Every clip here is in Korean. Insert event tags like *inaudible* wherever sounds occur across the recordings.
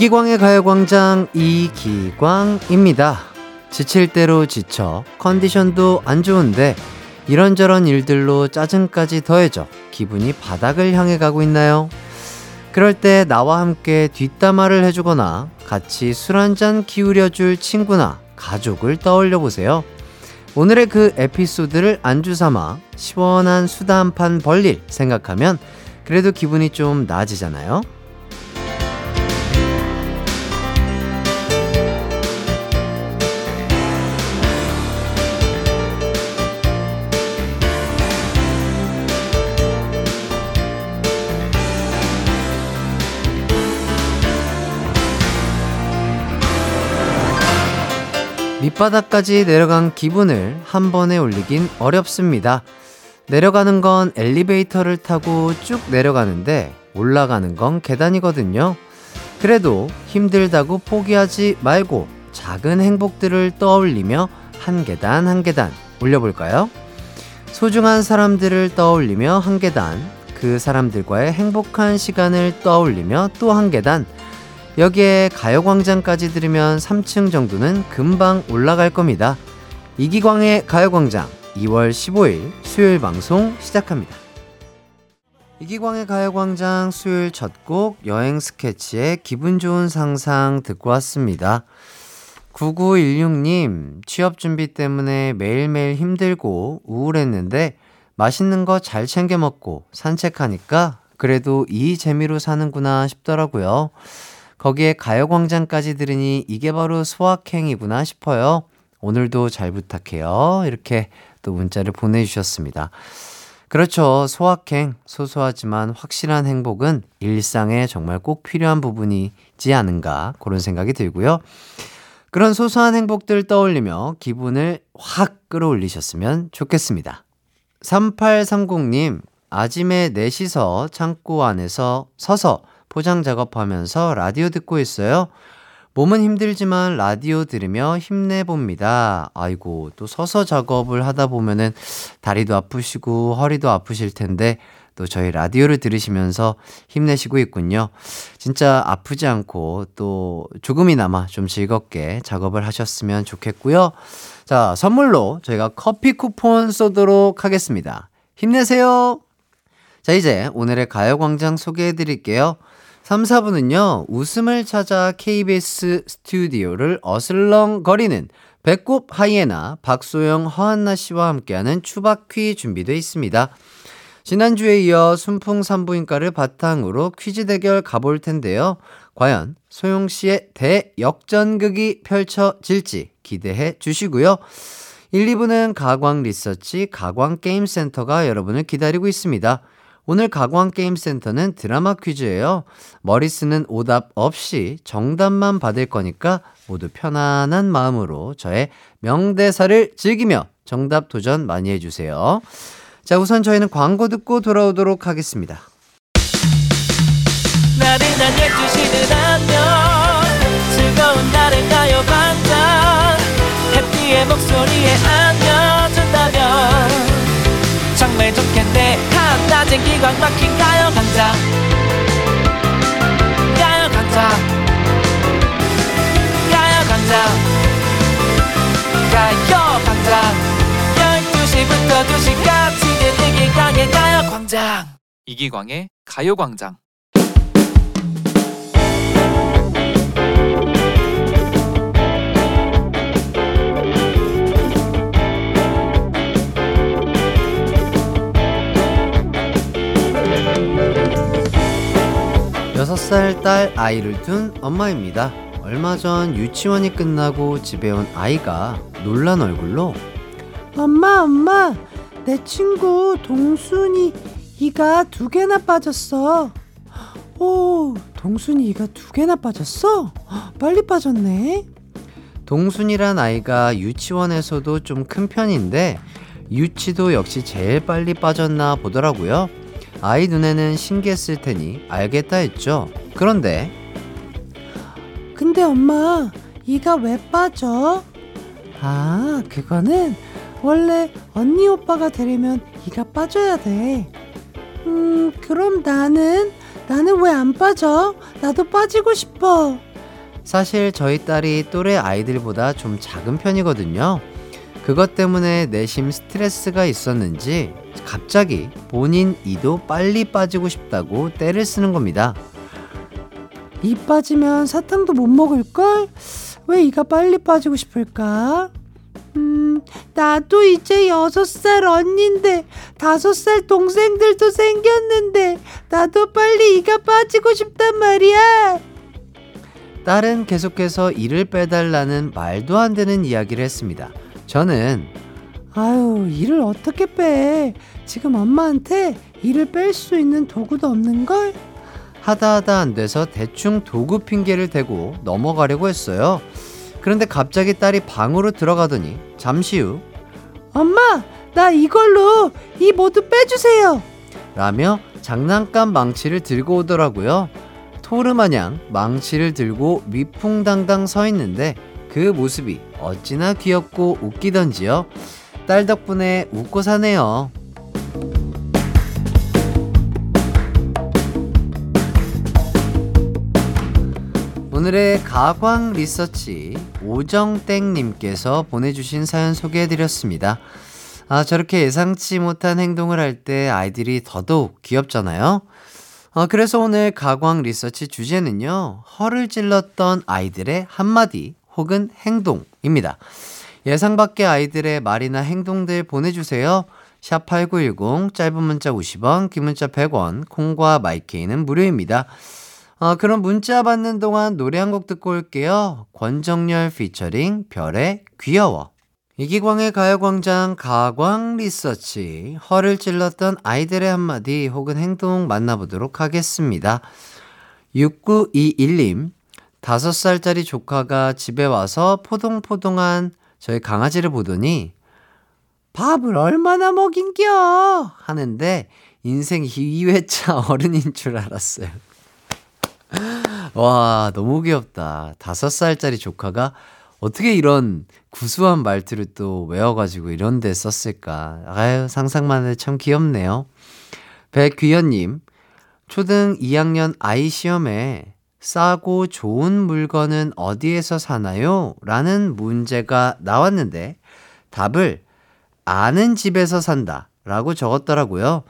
이기광의 가요광장 이기광입니다. 지칠 대로 지쳐 컨디션도 안 좋은데 이런저런 일들로 짜증까지 더해져 기분이 바닥을 향해 가고 있나요? 그럴 때 나와 함께 뒷담화를 해주거나 같이 술 한잔 기울여줄 친구나 가족을 떠올려 보세요. 오늘의 그 에피소드를 안주 삼아 시원한 수다 한 판 벌릴 생각하면 그래도 기분이 좀 나아지잖아요. 밑바닥까지 내려간 기분을 한 번에 올리긴 어렵습니다. 내려가는 건 엘리베이터를 타고 쭉 내려가는데 올라가는 건 계단이거든요. 그래도 힘들다고 포기하지 말고 작은 행복들을 떠올리며 한 계단 한 계단 올려볼까요? 소중한 사람들을 떠올리며 한 계단, 그 사람들과의 행복한 시간을 떠올리며 또 한 계단, 여기에 가요광장까지 들으면 3층 정도는 금방 올라갈 겁니다. 이기광의 가요광장 2월 15일 수요일 방송 시작합니다. 이기광의 가요광장 수요일 첫 곡 여행 스케치의 기분 좋은 상상 듣고 왔습니다. 9916님, 취업 준비 때문에 매일매일 힘들고 우울했는데 맛있는 거 잘 챙겨 먹고 산책하니까 그래도 이 재미로 사는구나 싶더라고요. 거기에 가요광장까지 들으니 이게 바로 소확행이구나 싶어요. 오늘도 잘 부탁해요. 이렇게 또 문자를 보내주셨습니다. 그렇죠. 소확행, 소소하지만 확실한 행복은 일상에 정말 꼭 필요한 부분이지 않은가, 그런 생각이 들고요. 그런 소소한 행복들 떠올리며 기분을 확 끌어올리셨으면 좋겠습니다. 3830님, 아침에 넷이서 창고 안에서 서서 포장 작업하면서 라디오 듣고 있어요. 몸은 힘들지만 라디오 들으며 힘내봅니다. 아이고, 또 서서 작업을 하다 보면은 다리도 아프시고 허리도 아프실 텐데 또 저희 라디오를 들으시면서 힘내시고 있군요. 진짜 아프지 않고 또 조금이나마 좀 즐겁게 작업을 하셨으면 좋겠고요. 자, 선물로 저희가 커피 쿠폰 쏘도록 하겠습니다. 힘내세요! 자, 이제 오늘의 가요광장 소개해 드릴게요. 3, 4부는요, 웃음을 찾아 KBS 스튜디오를 어슬렁거리는 배꼽 하이에나 박소영, 허한나 씨와 함께하는 추바퀴 준비되어 있습니다. 지난주에 이어 순풍 산부인과를 바탕으로 퀴즈 대결 가볼 텐데요. 과연 소영 씨의 대역전극이 펼쳐질지 기대해 주시고요. 1, 2부는 가광 리서치 가광 게임 센터가 여러분을 기다리고 있습니다. 오늘 가광 게임센터는 드라마 퀴즈예요. 머리 쓰는 오답 없이 정답만 받을 거니까 모두 편안한 마음으로 저의 명대사를 즐기며 정답 도전 많이 해주세요. 자, 우선 저희는 광고 듣고 돌아오도록 하겠습니다. 나른한 12시는 안녕 즐거운 날을 가요 반짝 해피의 목소리에 안겨준다면 정말 좋겠네 한낮엔 기광 막힌 가요광장 가요광장 가요광장 가요광장 12시부터 2시까지 이기광의 가요 광장. 이기광의 가요 광장 6살 딸 아이를 둔 엄마입니다. 얼마 전 유치원이 끝나고 집에 온 아이가 놀란 얼굴로 엄마 엄마 내 친구 동순이 이가 두 개나 빠졌어. 오 동순이 이가 두 개나 빠졌어? 빨리 빠졌네. 동순이란 아이가 유치원에서도 좀 큰 편인데 유치도 역시 제일 빨리 빠졌나 보더라고요. 아이 눈에는 신기했을 테니 알겠다 했죠. 그런데 근데 엄마 이가 왜 빠져? 아 그거는 원래 언니 오빠가 되려면 이가 빠져야 돼. 음 그럼 나는 나는 왜 안 빠져? 나도 빠지고 싶어. 사실 저희 딸이 또래 아이들보다 좀 작은 편이거든요. 그것 때문에 내심 스트레스가 있었는지 갑자기 본인 이도 빨리 빠지고 싶다고 때를 쓰는 겁니다. 이 빠지면 사탕도 못 먹을걸? 왜 이가 빨리 빠지고 싶을까? 음, 나도 이제 여섯 살 언니인데 다섯 살 동생들도 생겼는데 나도 빨리 이가 빠지고 싶단 말이야. 딸은 계속해서 이를 빼달라는 말도 안 되는 이야기를 했습니다. 저는 아유, 이를 어떻게 빼? 지금 엄마한테 이를 뺄수 있는 도구도 없는걸? 하다 하다 안 돼서 대충 도구 핑계를 대고 넘어가려고 했어요. 그런데 갑자기 딸이 방으로 들어가더니 잠시 후 엄마, 나 이걸로 이 모두 빼주세요. 라며 장난감 망치를 들고 오더라고요. 토르마냥 망치를 들고 위풍당당 서 있는데 그 모습이 어찌나 귀엽고 웃기던지요. 딸 덕분에 웃고 사네요. 오늘의 가광 리서치 오정땡님께서 보내주신 사연 소개해드렸습니다. 아, 저렇게 예상치 못한 행동을 할 때 아이들이 더더욱 귀엽잖아요. 아, 그래서 오늘 가광 리서치 주제는요, 허를 찔렀던 아이들의 한마디 혹은 행동 입니다. 예상 밖의 아이들의 말이나 행동들 보내주세요. 샵 8910, 짧은 문자 50원, 긴 문자 100원, 콩과 마이케이는 무료입니다. 어, 그럼 문자 받는 동안 노래 한 곡 듣고 올게요. 권정열 피처링 별의 귀여워. 이기광의 가요광장 가광 리서치 허를 찔렀던 아이들의 한마디 혹은 행동 만나보도록 하겠습니다. 6921님 5살짜리 조카가 집에 와서 포동포동한 저희 강아지를 보더니 밥을 얼마나 먹인겨 하는데 인생 2회차 *laughs* 어른인 줄 알았어요. *laughs* 와, 너무 귀엽다. 다섯 살짜리 조카가 어떻게 이런 구수한 말투를 또 외워가지고 이런 데 썼을까. 아유, 상상만 해도 참 귀엽네요. 백귀현님, 초등 2학년 아이 시험에 싸고 좋은 물건은 어디에서 사나요? 라는 문제가 나왔는데 답을 아는 집에서 산다 라고 적었더라고요.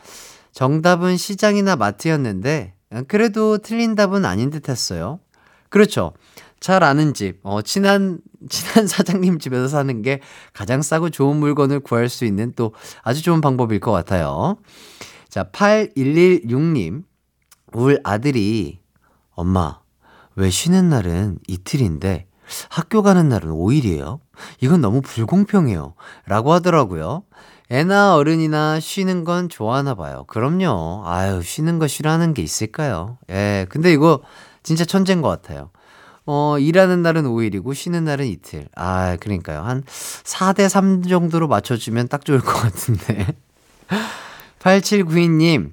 정답은 시장이나 마트였는데 그래도 틀린 답은 아닌 듯 했어요. 그렇죠. 잘 아는 집, 어, 친한, *laughs* 친한 사장님 집에서 사는 게 가장 싸고 좋은 물건을 구할 수 있는 또 아주 좋은 방법일 것 같아요. 자, 8116님. 울 아들이, 엄마, 왜 쉬는 날은 이틀인데 학교 가는 날은 5일이에요? 이건 너무 불공평해요. 라고 하더라고요. 애나 어른이나 쉬는 건 좋아하나 봐요. 그럼요. 아유, 쉬는 거 싫어하는 게 있을까요? 예, 근데 이거 진짜 천재인 것 같아요. 어, 일하는 날은 5일이고 쉬는 날은 이틀. 아, 그러니까요. 한 4대 3 정도로 맞춰주면 딱 좋을 것 같은데. *laughs* 8792님,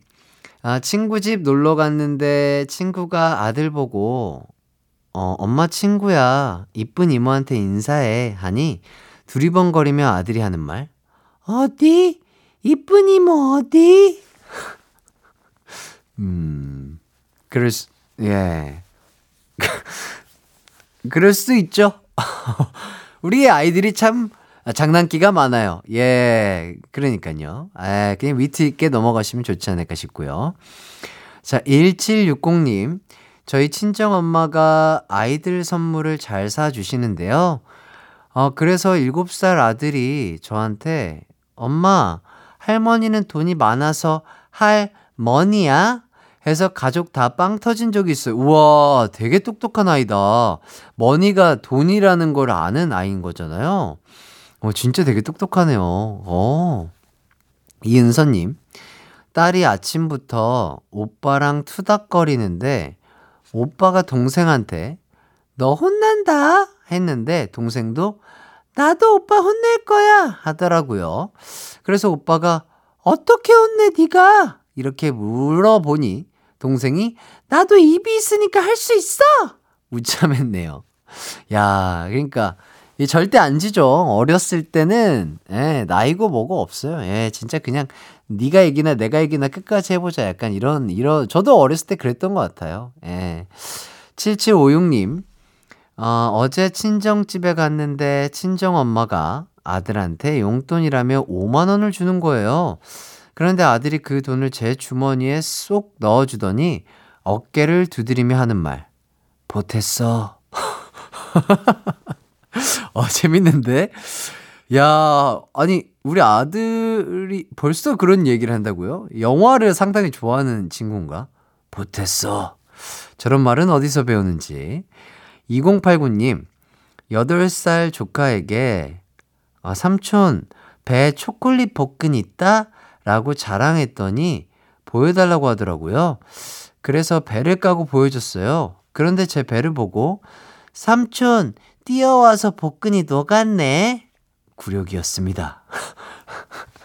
아, 친구 집 놀러 갔는데 친구가 아들 보고, 어, 엄마 친구야. 이쁜 이모한테 인사해. 하니 두리번거리며 아들이 하는 말. 어디? 이쁜 이모 어디? *laughs* 음, 그럴 수, 예. *laughs* 그럴 수 있죠. *laughs* 우리 아이들이 참 장난기가 많아요. 예, 그러니까요. 아, 그냥 위트 있게 넘어가시면 좋지 않을까 싶고요. 자, 1760님. 저희 친정 엄마가 아이들 선물을 잘 사주시는데요. 어, 그래서 7살 아들이 저한테 엄마, 할머니는 돈이 많아서 할머니야? 해서 가족 다 빵 터진 적이 있어요. 우와, 되게 똑똑한 아이다. 머니가 돈이라는 걸 아는 아이인 거잖아요. 어, 진짜 되게 똑똑하네요. 어. 이은서님, 딸이 아침부터 오빠랑 투닥거리는데, 오빠가 동생한테, 너 혼난다? 했는데, 동생도, 나도 오빠 혼낼 거야 하더라고요. 그래서 오빠가 어떻게 혼내 네가 이렇게 물어보니 동생이 나도 입이 있으니까 할 수 있어. *laughs* 우참했네요. 야, 그러니까 이 절대 안 지죠. 어렸을 때는 예, 나이고 뭐고 없어요. 예, 진짜 그냥 네가 얘기나 내가 얘기나 끝까지 해보자. 약간 이런 이런 저도 어렸을 때 그랬던 것 같아요. 예. 7756님 어, 어제 친정집에 갔는데 친정 엄마가 아들한테 용돈이라며 5만 원을 주는 거예요. 그런데 아들이 그 돈을 제 주머니에 쏙 넣어주더니 어깨를 두드리며 하는 말. 보탰어. *laughs* *laughs* 어, 재밌는데? 야, 아니, 우리 아들이 벌써 그런 얘기를 한다고요? 영화를 상당히 좋아하는 친구인가? 보탰어. 저런 말은 어디서 배우는지. 2089님, 8살 조카에게, 아, 삼촌, 배 초콜릿 볶은 있다? 라고 자랑했더니 보여달라고 하더라고요. 그래서 배를 까고 보여줬어요. 그런데 제 배를 보고, 삼촌, 뛰어와서 복근이 녹았네. 굴욕이었습니다.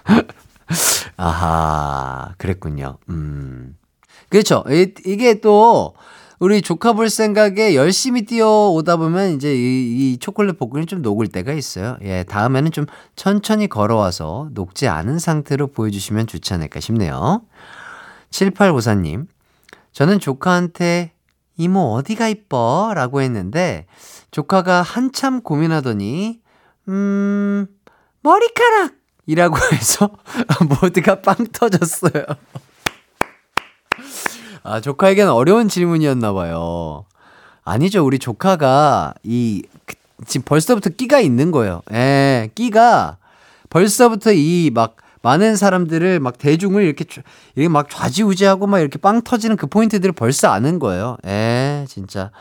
*laughs* 아하, 그랬군요. 음. 그렇죠. 이, 이게 또, 우리 조카 볼 생각에 열심히 뛰어오다 보면 이제 이, 이 초콜릿 복근이 좀 녹을 때가 있어요. 예, 다음에는 좀 천천히 걸어와서 녹지 않은 상태로 보여주시면 좋지 않을까 싶네요. 7854님, 저는 조카한테 이모 어디가 이뻐? 라고 했는데 조카가 한참 고민하더니 음 머리카락 이라고 *laughs* 해서 모두가 빵 터졌어요. 아 조카에겐 어려운 질문이었나 봐요. 아니죠 우리 조카가 이 지금 벌써부터 끼가 있는 거예요. 예, 끼가 벌써부터 이 막 많은 사람들을 막 대중을 이렇게 이렇게 막 좌지우지하고 막 이렇게 빵 터지는 그 포인트들을 벌써 아는 거예요. 예, 진짜.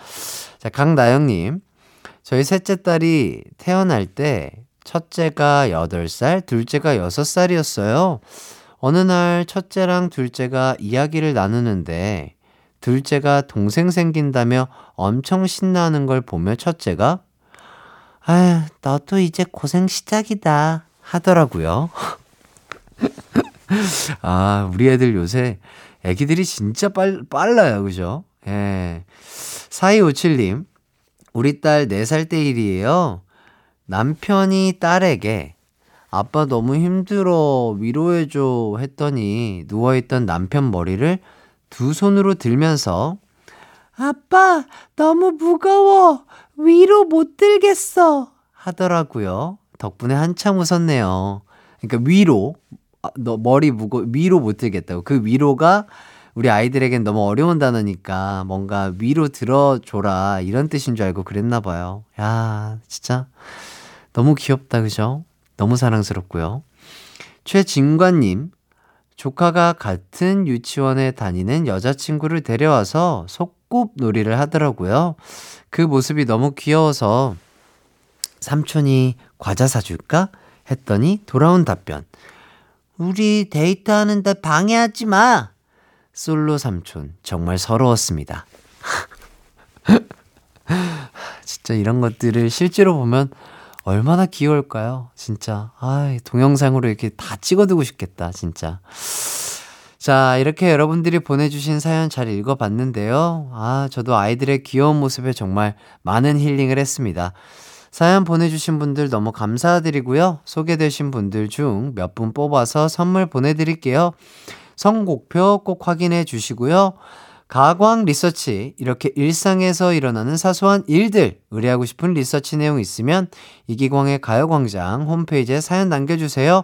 자, 강나영님. 저희 셋째 딸이 태어날 때 첫째가 8살, 둘째가 6살이었어요. 어느 날 첫째랑 둘째가 이야기를 나누는데 둘째가 동생 생긴다며 엄청 신나는 걸 보며 첫째가 아휴, 너도 이제 고생 시작이다 하더라고요. *laughs* 아, 우리 애들 요새 애기들이 진짜 빨, 빨라요. 그죠? 예. 4257님, 우리 딸 4살 때 일이에요. 남편이 딸에게 아빠 너무 힘들어 위로해줘 했더니 누워있던 남편 머리를 두 손으로 들면서 아빠 너무 무거워 위로 못 들겠어 하더라고요. 덕분에 한참 웃었네요. 그러니까 위로 아, 너 머리 무거 위로 못 들겠다고 그 위로가 우리 아이들에겐 너무 어려운 단어니까 뭔가 위로 들어줘라 이런 뜻인 줄 알고 그랬나 봐요. 야, 진짜 너무 귀엽다, 그죠? 너무 사랑스럽고요. 최진관님, 조카가 같은 유치원에 다니는 여자친구를 데려와서 속꿉 놀이를 하더라고요. 그 모습이 너무 귀여워서 삼촌이 과자 사줄까? 했더니 돌아온 답변. 우리 데이트하는데 방해하지 마! 솔로 삼촌, 정말 서러웠습니다. *laughs* 진짜 이런 것들을 실제로 보면 얼마나 귀여울까요? 진짜. 아, 동영상으로 이렇게 다 찍어두고 싶겠다, 진짜. 자, 이렇게 여러분들이 보내주신 사연 잘 읽어봤는데요. 아, 저도 아이들의 귀여운 모습에 정말 많은 힐링을 했습니다. 사연 보내주신 분들 너무 감사드리고요. 소개되신 분들 중 몇 분 뽑아서 선물 보내드릴게요. 선곡표 꼭 확인해 주시고요. 가광 리서치 이렇게 일상에서 일어나는 사소한 일들 의뢰하고 싶은 리서치 내용 있으면 이기광의 가요광장 홈페이지에 사연 남겨주세요.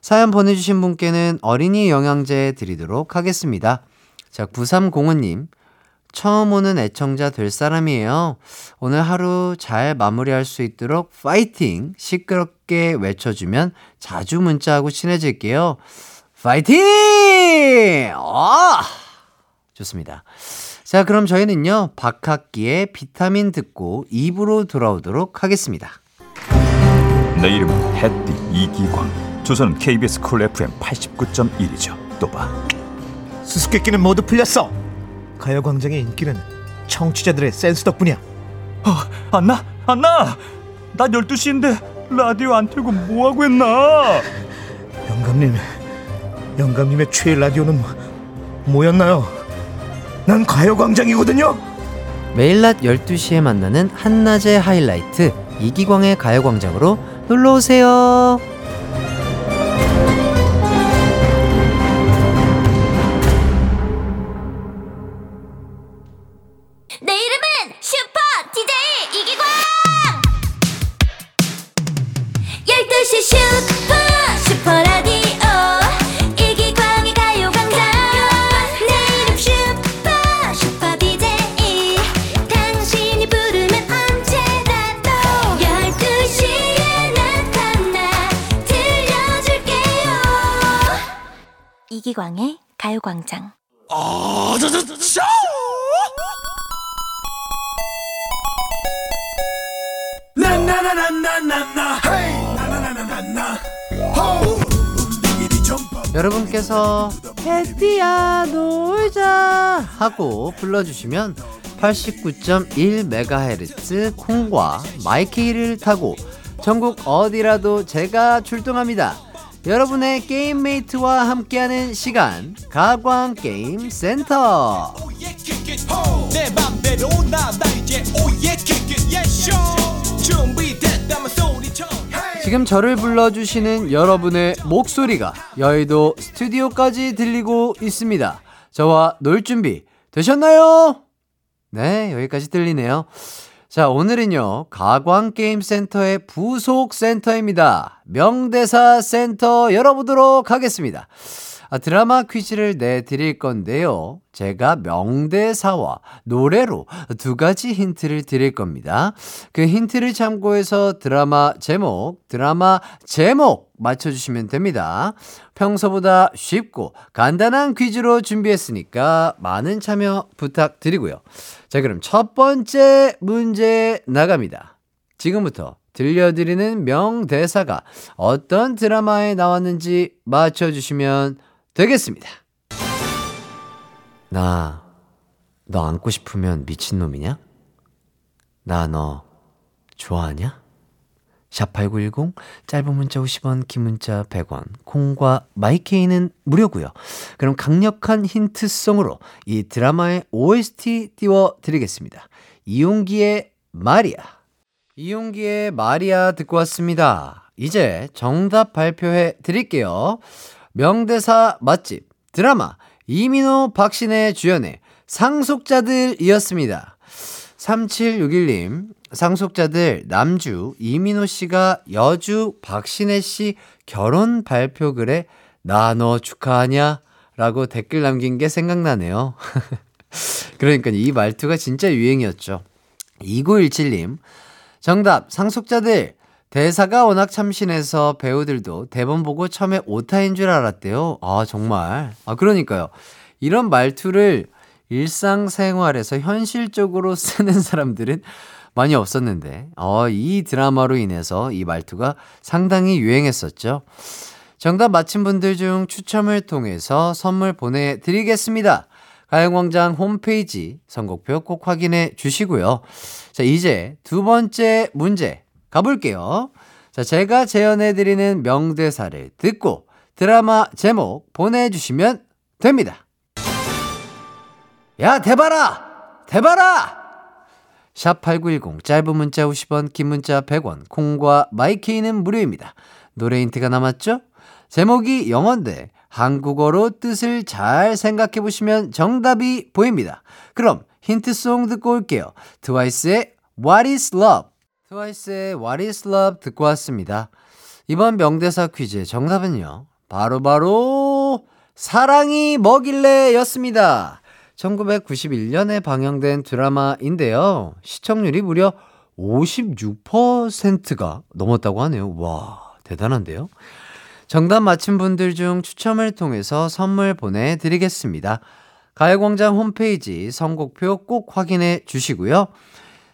사연 보내주신 분께는 어린이 영양제 드리도록 하겠습니다. 자 9305님 처음 오는 애청자 될 사람이에요. 오늘 하루 잘 마무리할 수 있도록 파이팅! 시끄럽게 외쳐주면 자주 문자하고 친해질게요. 파이팅! 아! 좋습니다. 자, 그럼 저희는요, 박학기의 비타민 듣고 입으로 돌아오도록 하겠습니다. 내 이름은 햇띠 이기광. 조선은 KBS Cool FM 89.1이죠. 또 봐. 수수께끼는 모두 풀렸어. 가요광장의 인기는 청취자들의 센스 덕분이야. 어, 안나? 안나! 나 12시인데 라디오 안 틀고 뭐하고 했나? 영감님, 영감님의 최애 라디오는 뭐였나요? 난 가요광장이거든요. 매일 낮 12시에 만나는 한낮의 하이라이트 이기광의 가요광장으로 놀러 오세요. 여러분께서 해띠야 놀자 하고 불러주시면 89.1MHz 콩과 마이케이를 타고 전국 어디라도 제가 출동합니다. 여러분의 게임mate와 함께하는 시간 가광 게임 센터. 내 맘대로 나나 이제 오예 준비됐다면 소리쳐 지금 저를 불러주시는 여러분의 목소리가 여의도 스튜디오까지 들리고 있습니다. 저와 놀 준비 되셨나요? 네, 여기까지 들리네요. 자, 오늘은요, 가광게임센터의 부속 센터입니다. 명대사 센터 열어보도록 하겠습니다. 아, 드라마 퀴즈를 내드릴 건데요. 제가 명대사와 노래로 두 가지 힌트를 드릴 겁니다. 그 힌트를 참고해서 드라마 제목, 드라마 제목 맞춰주시면 됩니다. 평소보다 쉽고 간단한 퀴즈로 준비했으니까 많은 참여 부탁드리고요. 자, 그럼 첫 번째 문제 나갑니다. 지금부터 들려드리는 명대사가 어떤 드라마에 나왔는지 맞춰주시면 되겠습니다. 나, 너 안고 싶으면 미친놈이냐? 나 너 좋아하냐? 샵8910 짧은 문자 50원 긴 문자 100원 콩과 마이케이는 무료고요. 그럼 강력한 힌트송으로 이 드라마의 OST 띄워드리겠습니다. 이용기의 마리아 이용기의 마리아 듣고 왔습니다. 이제 정답 발표해 드릴게요. 명대사 맛집 드라마 이민호 박신혜 주연의 상속자들이었습니다. 3761님, 상속자들 남주 이민호 씨가 여주 박신혜 씨 결혼 발표글에 나 너 축하하냐? 라고 댓글 남긴 게 생각나네요. *laughs* 그러니까 이 말투가 진짜 유행이었죠. 2917님, 정답, 상속자들. 대사가 워낙 참신해서 배우들도 대본 보고 처음에 오타인 줄 알았대요. 아, 정말. 아, 그러니까요. 이런 말투를 일상생활에서 현실적으로 *laughs* 쓰는 사람들은 많이 없었는데, 어, 이 드라마로 인해서 이 말투가 상당히 유행했었죠. 정답 맞힌 분들 중 추첨을 통해서 선물 보내드리겠습니다. 가요광장 홈페이지 선곡표 꼭 확인해 주시고요. 자, 이제 두 번째 문제 가볼게요. 자, 제가 재연해드리는 명대사를 듣고 드라마 제목 보내주시면 됩니다. 야, 대봐라! 대봐라! 샵8910 짧은 문자 50원, 긴 문자 100원, 콩과 마이케이는 무료입니다. 노래 힌트가 남았죠? 제목이 영어인데 한국어로 뜻을 잘 생각해 보시면 정답이 보입니다. 그럼 힌트송 듣고 올게요. 트와이스의 What is Love? 트와이스의 What is Love 듣고 왔습니다. 이번 명대사 퀴즈의 정답은요. 바로바로 바로 사랑이 뭐길래 였습니다. 1991년에 방영된 드라마인데요. 시청률이 무려 56%가 넘었다고 하네요. 와, 대단한데요? 정답 맞힌 분들 중 추첨을 통해서 선물 보내드리겠습니다. 가요광장 홈페이지 선곡표 꼭 확인해 주시고요.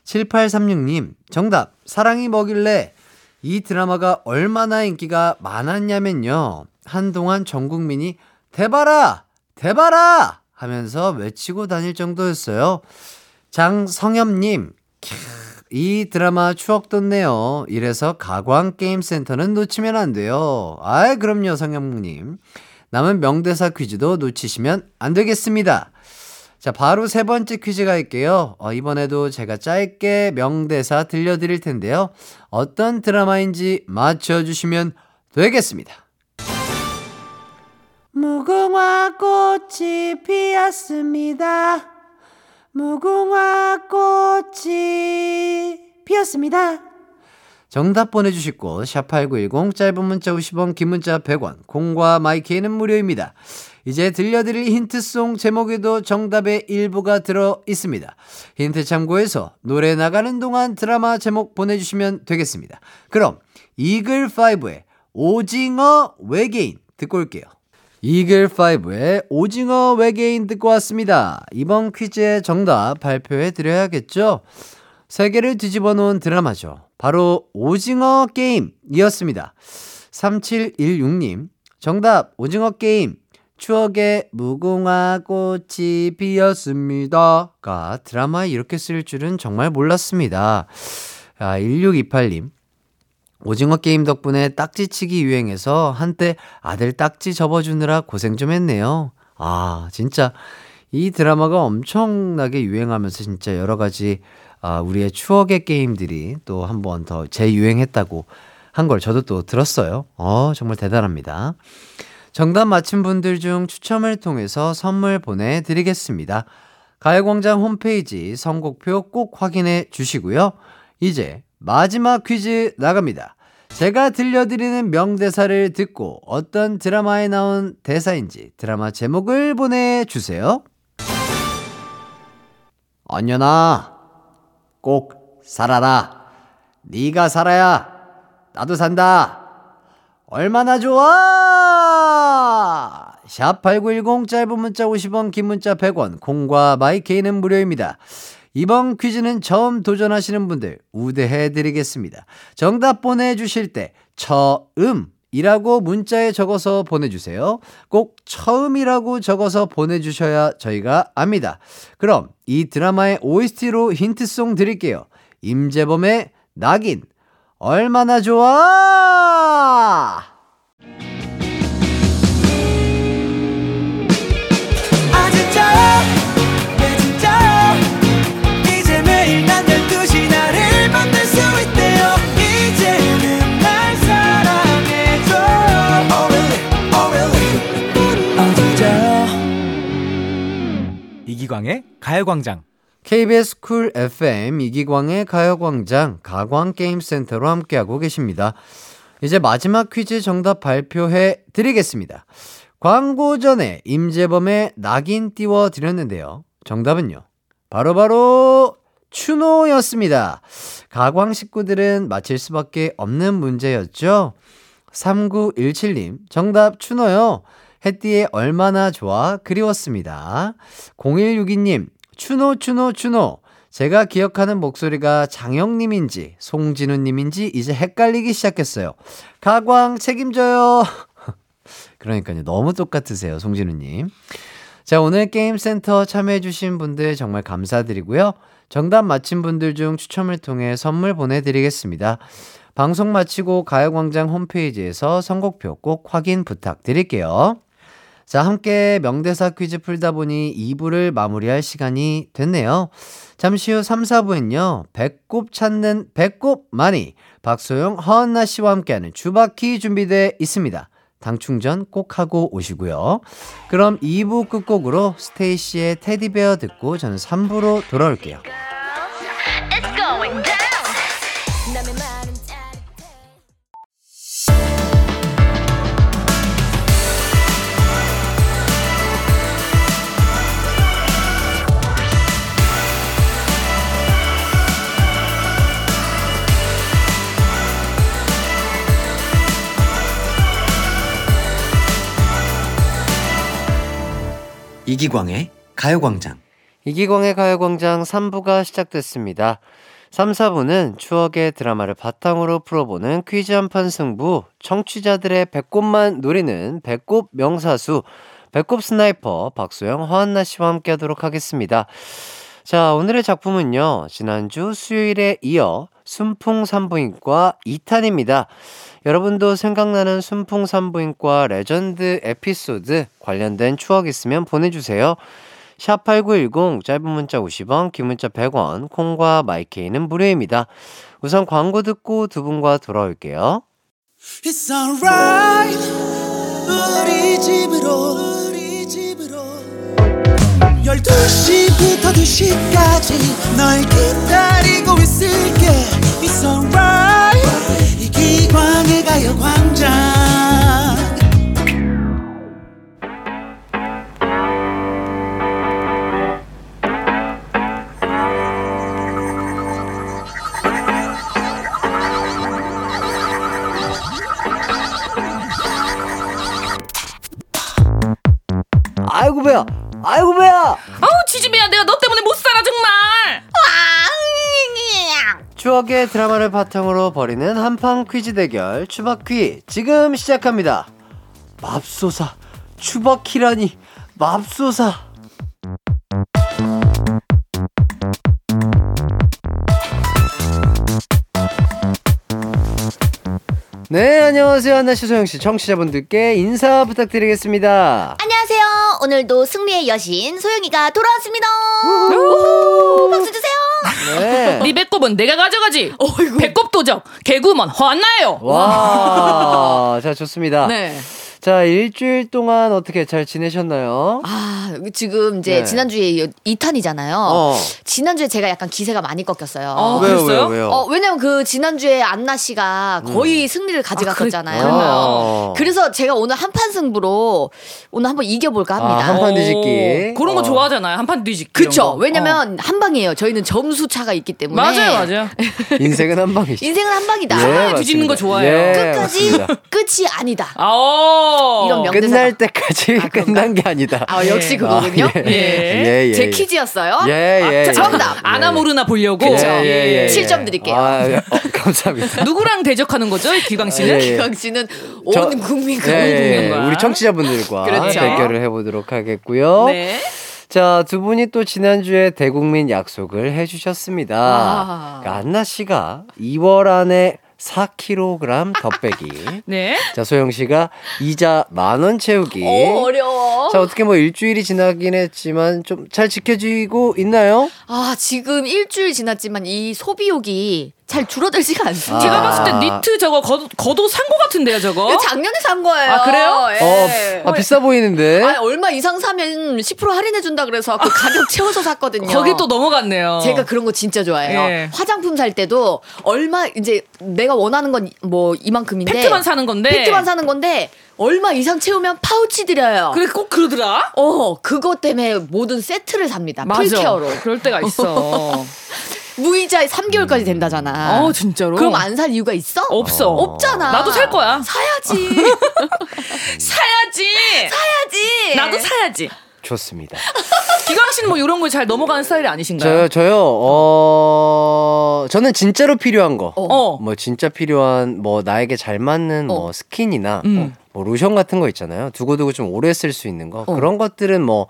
7836님, 정답, 사랑이 뭐길래 이 드라마가 얼마나 인기가 많았냐면요. 한동안 전 국민이 대봐라! 대봐라! 하면서 외치고 다닐 정도였어요. 장성엽님, 이 드라마 추억 돋네요. 이래서 가광게임센터는 놓치면 안 돼요. 아이, 그럼요, 성엽님. 남은 명대사 퀴즈도 놓치시면 안 되겠습니다. 자, 바로 세 번째 퀴즈 갈게요. 어, 이번에도 제가 짧게 명대사 들려드릴 텐데요. 어떤 드라마인지 맞춰주시면 되겠습니다. 무궁화 꽃이 피었습니다. 무궁화 꽃이 피었습니다. 정답 보내주실 곳, 샵8910, 짧은 문자 50원, 긴 문자 100원, 콩과 마이케이는 무료입니다. 이제 들려드릴 힌트송 제목에도 정답의 일부가 들어 있습니다. 힌트 참고해서 노래 나가는 동안 드라마 제목 보내주시면 되겠습니다. 그럼 이글5의 오징어 외계인 듣고 올게요. 이글5의 오징어 외계인 듣고 왔습니다. 이번 퀴즈의 정답 발표해 드려야겠죠? 세계를 뒤집어 놓은 드라마죠. 바로 오징어 게임이었습니다. 3716님, 정답, 오징어 게임. 추억의 무궁화 꽃이 피었습니다. 가 드라마에 이렇게 쓸 줄은 정말 몰랐습니다. 아, 1628님. 오징어 게임 덕분에 딱지치기 유행해서 한때 아들 딱지 접어주느라 고생 좀 했네요. 아, 진짜 이 드라마가 엄청나게 유행하면서 진짜 여러 가지 아, 우리의 추억의 게임들이 또 한 번 더 재유행했다고 한 걸 저도 또 들었어요. 어, 정말 대단합니다. 정답 맞힌 분들 중 추첨을 통해서 선물 보내드리겠습니다. 가요광장 홈페이지 선곡표 꼭 확인해 주시고요. 이제 마지막 퀴즈 나갑니다. 제가 들려드리는 명대사를 듣고 어떤 드라마에 나온 대사인지 드라마 제목을 보내주세요. 언년아, 꼭 살아라. 네가 살아야 나도 산다. 얼마나 좋아! 샵8910 짧은 문자 50원, 긴 문자 100원, 콩과 마이케이는 무료입니다. 이번 퀴즈는 처음 도전하시는 분들 우대해 드리겠습니다. 정답 보내주실 때 처음 이라고 문자에 적어서 보내주세요. 꼭 처음이라고 적어서 보내주셔야 저희가 압니다. 그럼 이 드라마의 OST로 힌트송 드릴게요. 임재범의 낙인. 얼마나 좋아! 아 가요광장 KBS 쿨 FM 이기광의 가요광장 가광게임센터로 함께하고 계십니다. 이제 마지막 퀴즈 정답 발표해 드리겠습니다. 광고 전에 임재범의 낙인 띄워 드렸는데요. 정답은요. 바로바로 추노였습니다. 가광 식구들은 맞힐 수밖에 없는 문제였죠. 3917님, 정답 추노요. 햇띠에 얼마나 좋아 그리웠습니다. 0162님, 추노, 추노, 추노. 제가 기억하는 목소리가 장영님인지 송진우님인지 이제 헷갈리기 시작했어요. 가광 책임져요. *laughs* 그러니까요. 너무 똑같으세요, 송진우님. 자, 오늘 게임센터 참여해주신 분들 정말 감사드리고요. 정답 맞힌 분들 중 추첨을 통해 선물 보내드리겠습니다. 방송 마치고 가요광장 홈페이지에서 선곡표 꼭 확인 부탁드릴게요. 자, 함께 명대사 퀴즈 풀다 보니 2부를 마무리할 시간이 됐네요. 잠시 후 3, 4부엔요, 배꼽 찾는 배꼽 많이 박소영, 허은나 씨와 함께하는 주바퀴 준비되어 있습니다. 당 충전 꼭 하고 오시고요. 그럼 2부 끝곡으로 스테이시의 테디베어 듣고 저는 3부로 돌아올게요. 이기광의 가요광장. 이기광의 가요광장 3부가 시작됐습니다. 3, 4부는 추억의 드라마를 바탕으로 풀어보는 퀴즈 한판 승부, 청취자들의 배꼽만 노리는 배꼽 명사수, 배꼽 스나이퍼 박소영, 허한나 씨와 함께 하도록 하겠습니다. 자, 오늘의 작품은요, 지난주 수요일에 이어 순풍산부인과 2탄입니다. 여러분도 생각나는 순풍산부인과 레전드 에피소드 관련된 추억 있으면 보내주세요. 샵8910 짧은 문자 50원, 긴 문자 100원, 콩과 마이케이는 무료입니다. 우선 광고 듣고 두 분과 돌아올게요. 12시부터 2시까지 널 기다리고 있을게. It's alright. 이기광의 가요광장. 아이고 배야, 아이고 배야. 아우 지지배야 내가 너 때문에 못 살아 정말 추억의 드라마를 바탕으로 벌이는 한판 퀴즈 대결 추바퀴 지금 시작합니다. 맙소사 추바키라니 맙소사. 네 안녕하세요 한나씨 소영씨 청취자분들께 인사 부탁드리겠습니다. 안녕하세요. 오늘도 승리의 여신 소영이가 돌아왔습니다. 우후, 박수 주세요. 네. 네 배꼽은 내가 가져가지 배꼽 도적 개구먼 화나요 와, 자 좋습니다. 네. 자 일주일 동안 어떻게 잘 지내셨나요? 아, 지금 이제 네. 지난주에 2탄이잖아요. 어. 지난주에 제가 약간 기세가 많이 꺾였어요. 어, 왜요 그랬어요? 왜요 왜요? 어, 왜냐면 그 지난주에 안나 씨가 거의 승리를 가져갔었잖아요. 그랬나요? 어. 그래 서 제가 오늘 한판 승부로 오늘 한번 이겨볼까 합니다. 아, 한판 뒤집기. 오, 그런 거 어. 좋아하잖아요 한판 뒤집기 그쵸. 왜냐면 한 방이에요. 저희는 점수 차가 있기 어. 때문에. 맞아요 맞아요 *laughs* 인생은 한 방이죠. 인생은 한 방이다. 예. 뒤집는 거. 좋아해요. 예, 끝까지 맞습니다. 끝이 아니다. 아오 이런 명대사. 끝날 때까지 아? 끝난 게 아니다. 아, 역시 예. 그거군요. 아, 예. 예. 예, 예, 제 예. 퀴즈였어요. 예, 예. 자, 예. 정답. 아나 모르나 보려고 예, 그쵸. 예, 예, 예. 칠점 드릴게요. 아, 예. 어, 감사합니다. 누구랑 대적하는 거죠 기광 씨는. 기광 씨는 저- 온 국민과 예, 예, 예. 국민과. 우리 청취자분들과 그렇죠. 대결을 해보도록 하겠고요. 네. 자, 두 분이 또 지난주에 대국민 약속을 해주셨습니다. 아. 그러니까 안나 씨가 2월 안에 4kg 더 빼기. 네. 자, 소영 씨가 이자 만 원 채우기. 오, 어려워. 자, 어떻게 뭐 일주일이 지나긴 했지만 좀 잘 지켜지고 있나요? 아, 지금 일주일 지났지만 이 소비욕이 잘 줄어들지가 않습니다. 제가 아. 봤을 때 니트 저거 겉, 겉옷 산거 같은데요 저거 작년에 산 거예요. 아, 그래요? 예. 어, 아, 비싸 보이는데. 아, 얼마 이상 사면 10% 할인해준다 그래서 그 가격 채워서 샀거든요. 거기 또 넘어갔네요 제가 그런 거 진짜 좋아해요. 예. 화장품 살 때도 얼마 이제 내가 원하는 건 뭐 이만큼인데 팩트만 사는 건데 팩트만 사는 건데 얼마 이상 채우면 파우치 드려요. 그래 꼭 그러더라 어, 그것 때문에 모든 세트를 삽니다. 맞아 full care로. 그럴 때가 있어 *laughs* 무이자에 3개월까지 된다잖아. 어 진짜로 그럼 안 살 이유가 있어? 없어 없잖아. 나도 살 거야 사야지. *laughs* 사야지 사야지. 나도 사야지 좋습니다. 기광 씨는 뭐 이런 거 잘 넘어가는 스타일이 아니신가요? 저요, 저요, 어, 저는 진짜로 필요한 거. 어. 뭐, 진짜 필요한, 뭐, 나에게 잘 맞는, 어. 뭐, 스킨이나, 음. 뭐, 로션 같은 거 있잖아요. 두고두고 좀 오래 쓸 수 있는 거. 그런 것들은 뭐,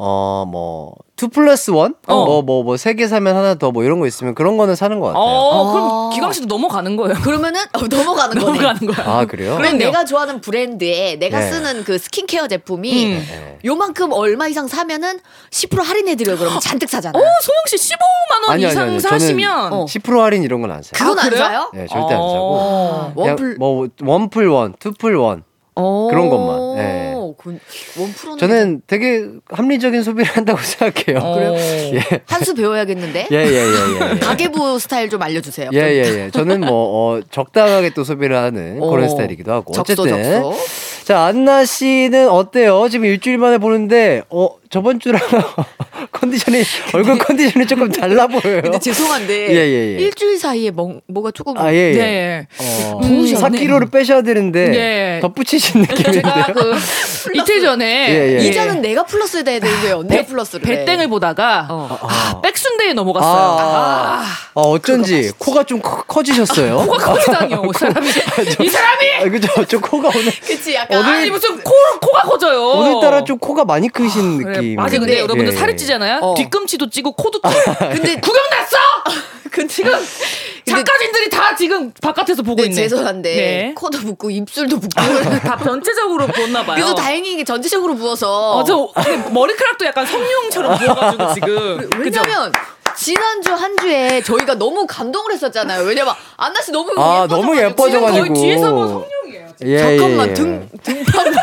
어, 뭐, 2 플러스 1? 어. 뭐, 뭐, 뭐, 세 개 사면 하나 더, 뭐, 이런 거 있으면 그런 거는 사는 것 같아요. 어, 어. 그럼 기광 씨도 넘어가는 거예요. 그러면은 *laughs* 어, 넘어가는 거네. 넘어가는 거야. 아, 그래요? 그럼 그럼요. 내가 좋아하는 브랜드에 내가 네. 쓰는 그 스킨케어 제품이 음. 네. 요만큼 얼마 이상 사면은 10% 할인해드려 그러면 잔뜩 사잖아. 어, 소영 씨 15만 원 아니, 이상 아니. 사시면 어. 10% 할인 이런 건 안 사요. 그건 아, 안 그래요? 사요? 네, 절대 안 사고. 어. 그냥 one pl 뭐, one plus one, two plus one. 그런 것만, 네. one plus는 저는 되게 합리적인 소비를 한다고 *laughs* 생각해요. 어. 그래요? 예. 한수 배워야겠는데. 예, 예, 예, 예. *laughs* 가계부 스타일 좀 알려 주세요. 예, 예, 예. 저는 뭐, 어, 적당하게 또 소비를 하는 어. 그런 스타일이기도 하고. 적소 어쨌든. 적소. 자, 안나 씨는 어때요? 지금 일주일 만에 보는데, 어, 저번 주랑 *laughs* 컨디션이, 얼굴 컨디션이 조금 달라 보여요. 근데 죄송한데 *laughs* 예, 예, 예. 일주일 사이에 뭐, 뭐가 조금 아, 예, 예. 네. 어, 더우셨네. 4kg를 빼셔야 되는데, 네. 덧붙이신 느낌인데요? 제가 그 *laughs* 이틀 전에 예, 예. 이자는 내가 플러스 해야 되는데 언니가 플러스를 해. 배땡을 보다가 어. 아, 백순대에 넘어갔어요. 아, 아, 아, 어쩐지 코가 좀 커, 커지셨어요. 코가 커지다니요, 이 사람이. 이 사람이! 아, 그죠? 저 코가 오늘 그치 약간 오늘- 아니, 무슨 코, 코가 커져요. 오늘따라 좀 코가 많이 크신 그래, 느낌. 맞아, 근데 여러분들 살이 찌잖아요. 어. 뒤꿈치도 찌고 코도 찌고. *laughs* 근데 구경 났어! *laughs* 그 지금 근데 작가진들이 다 지금 바깥에서 보고 네, 있네. 죄송한데 네. 코도 붓고 입술도 붓고 다 전체적으로 부었나 봐요. 그래도 다행히 이게 전체적으로 부어서 어, 저 근데 머리카락도 약간 성룡처럼 부어가지고 *laughs* 지금. 왜냐면 지난주 한 주에 저희가 너무 감동을 했었잖아요. 왜냐면 안나 씨 너무 아, 예뻐져가지고 너무 예뻐져가지고. 거의 뒤에서 뭐 성룡이에요. 예, 잠깐만 예, 예. 등 등판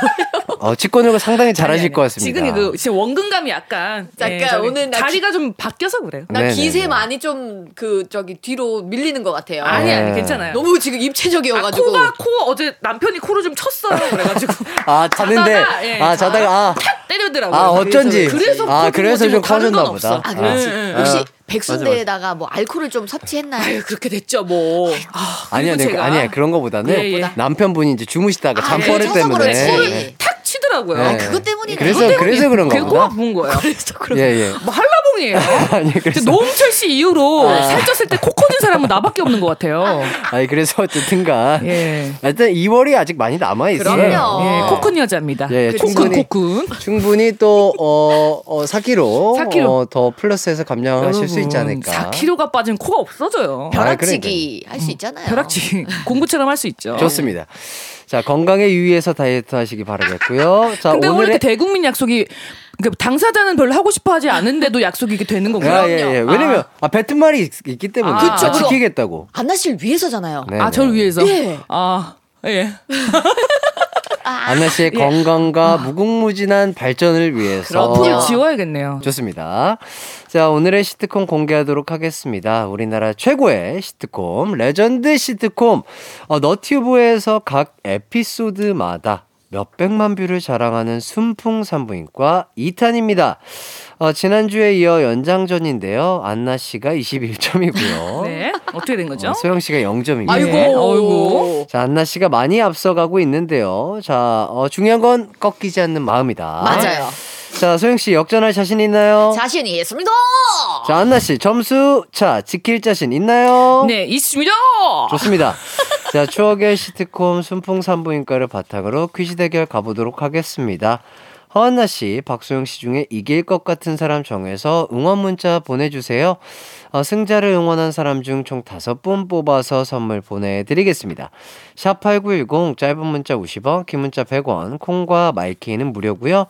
어, 직권으로 상당히 잘하실 것. 같습니다. 지금 그 지금 원근감이 약간 잠깐, 예, 오늘 나 다리가 좀 바뀌어서 그래요. 나 네네네. 기세 많이 좀 그 저기 뒤로 밀리는 것 같아요. 아니 아니 네. 괜찮아요. 너무 지금 아, 입체적이어가지고 코가 코 어제 남편이 코를 좀 쳤어요. 그래가지고 *laughs* 아, 자는데. 자다가, 예, 아, 자다가, 아. 때리더라고요. 아, 어쩐지. 그래서 아, 그래서 좀 커졌나 보다. 없어. 아 그렇지. 예, 예. 혹시 아, 백순대에다가 뭐 알코올을 좀 섭취했나요? 아유 그렇게 됐죠 뭐. 아, 아니야, 제가 아니야. 그런 거보다는 예, 예. 남편분이 이제 주무시다가 아, 잠버릇 네, 쳐서 때문에. 그렇지. 예. 탁 치더라고요. 네. 그것 때문이네. 그래서, 그것 때문에 그래서 그런가 그게 코가 보다. 부은 거예요. 그래서 그런 예, 예. 뭐 한라 봉이에요. *laughs* 아니, 그래서. 노홍철 씨 이후로 살쪘을 때 코 커진 사람은 나밖에 없는 것 같아요. 아니, 그래서 어쨌든간. 예. 일단 2월이 아직 많이 남아 있어요. 그럼요. 예, 코큰 여자입니다. 예, 코큰 충분히. 코큰. 충분히 또, 어, 어 4kg. 4kg. 어, 더 플러스해서 감량하실 수 있지 않을까. 4kg가 빠진 코가 없어져요. 벼락치기 할수 있잖아요. 벼락치기 *laughs* 공부처럼 할 수 있죠. 좋습니다. 자, 건강에 유의해서 다이어트 하시기 바라겠고요. 자, 근데 오늘 오늘의. 이렇게 대국민 약속이 그러니까 당사자는 별로 하고 싶어 하지 않은데도 약속이 이게 되는 건가요? 아, 예, 예. 왜냐면, 아, 뱉은 말이 있, 있기 때문에. 아, 아, 그쵸. 지키겠다고. 안나 씨를 위해서잖아요. 네, 아, 네. 저를 위해서. 예. 아, 예. *laughs* 안나 씨의 예. 건강과 무궁무진한 발전을 위해서. 그럼요. 지워야겠네요. 좋습니다. 자, 오늘의 시트콤 공개하도록 하겠습니다. 우리나라 최고의 시트콤, 레전드 시트콤, 어, 너튜브에서 각 에피소드마다 몇백만 뷰를 자랑하는 순풍산부인과 2탄입니다. 어, 지난주에 이어 연장전인데요. 안나 씨가 21점이고요. *laughs* 네. 어떻게 된 거죠? 어, 소영 씨가 0점이고요. 아이고. 네. 어이구. 자, 안나 씨가 많이 앞서가고 있는데요. 자, 어, 중요한 건 꺾이지 않는 마음이다. 맞아요. 자, 소영 씨 역전할 자신 있나요? 자신이 있습니다. 자, 안나 씨 점수 차 지킬 자신 있나요? 네, 있습니다. 좋습니다. 자, 추억의 시트콤 순풍산부인과를 바탕으로 퀴즈 대결 가보도록 하겠습니다. 허한나 씨, 박소영 씨 중에 이길 것 같은 사람 정해서 응원 문자 보내주세요. 어, 승자를 응원한 사람 중 총 다섯 분 뽑아서 선물 보내드리겠습니다. 샵8910 짧은 문자 50원, 긴 문자 100원, 콩과 마이케이는 무료고요.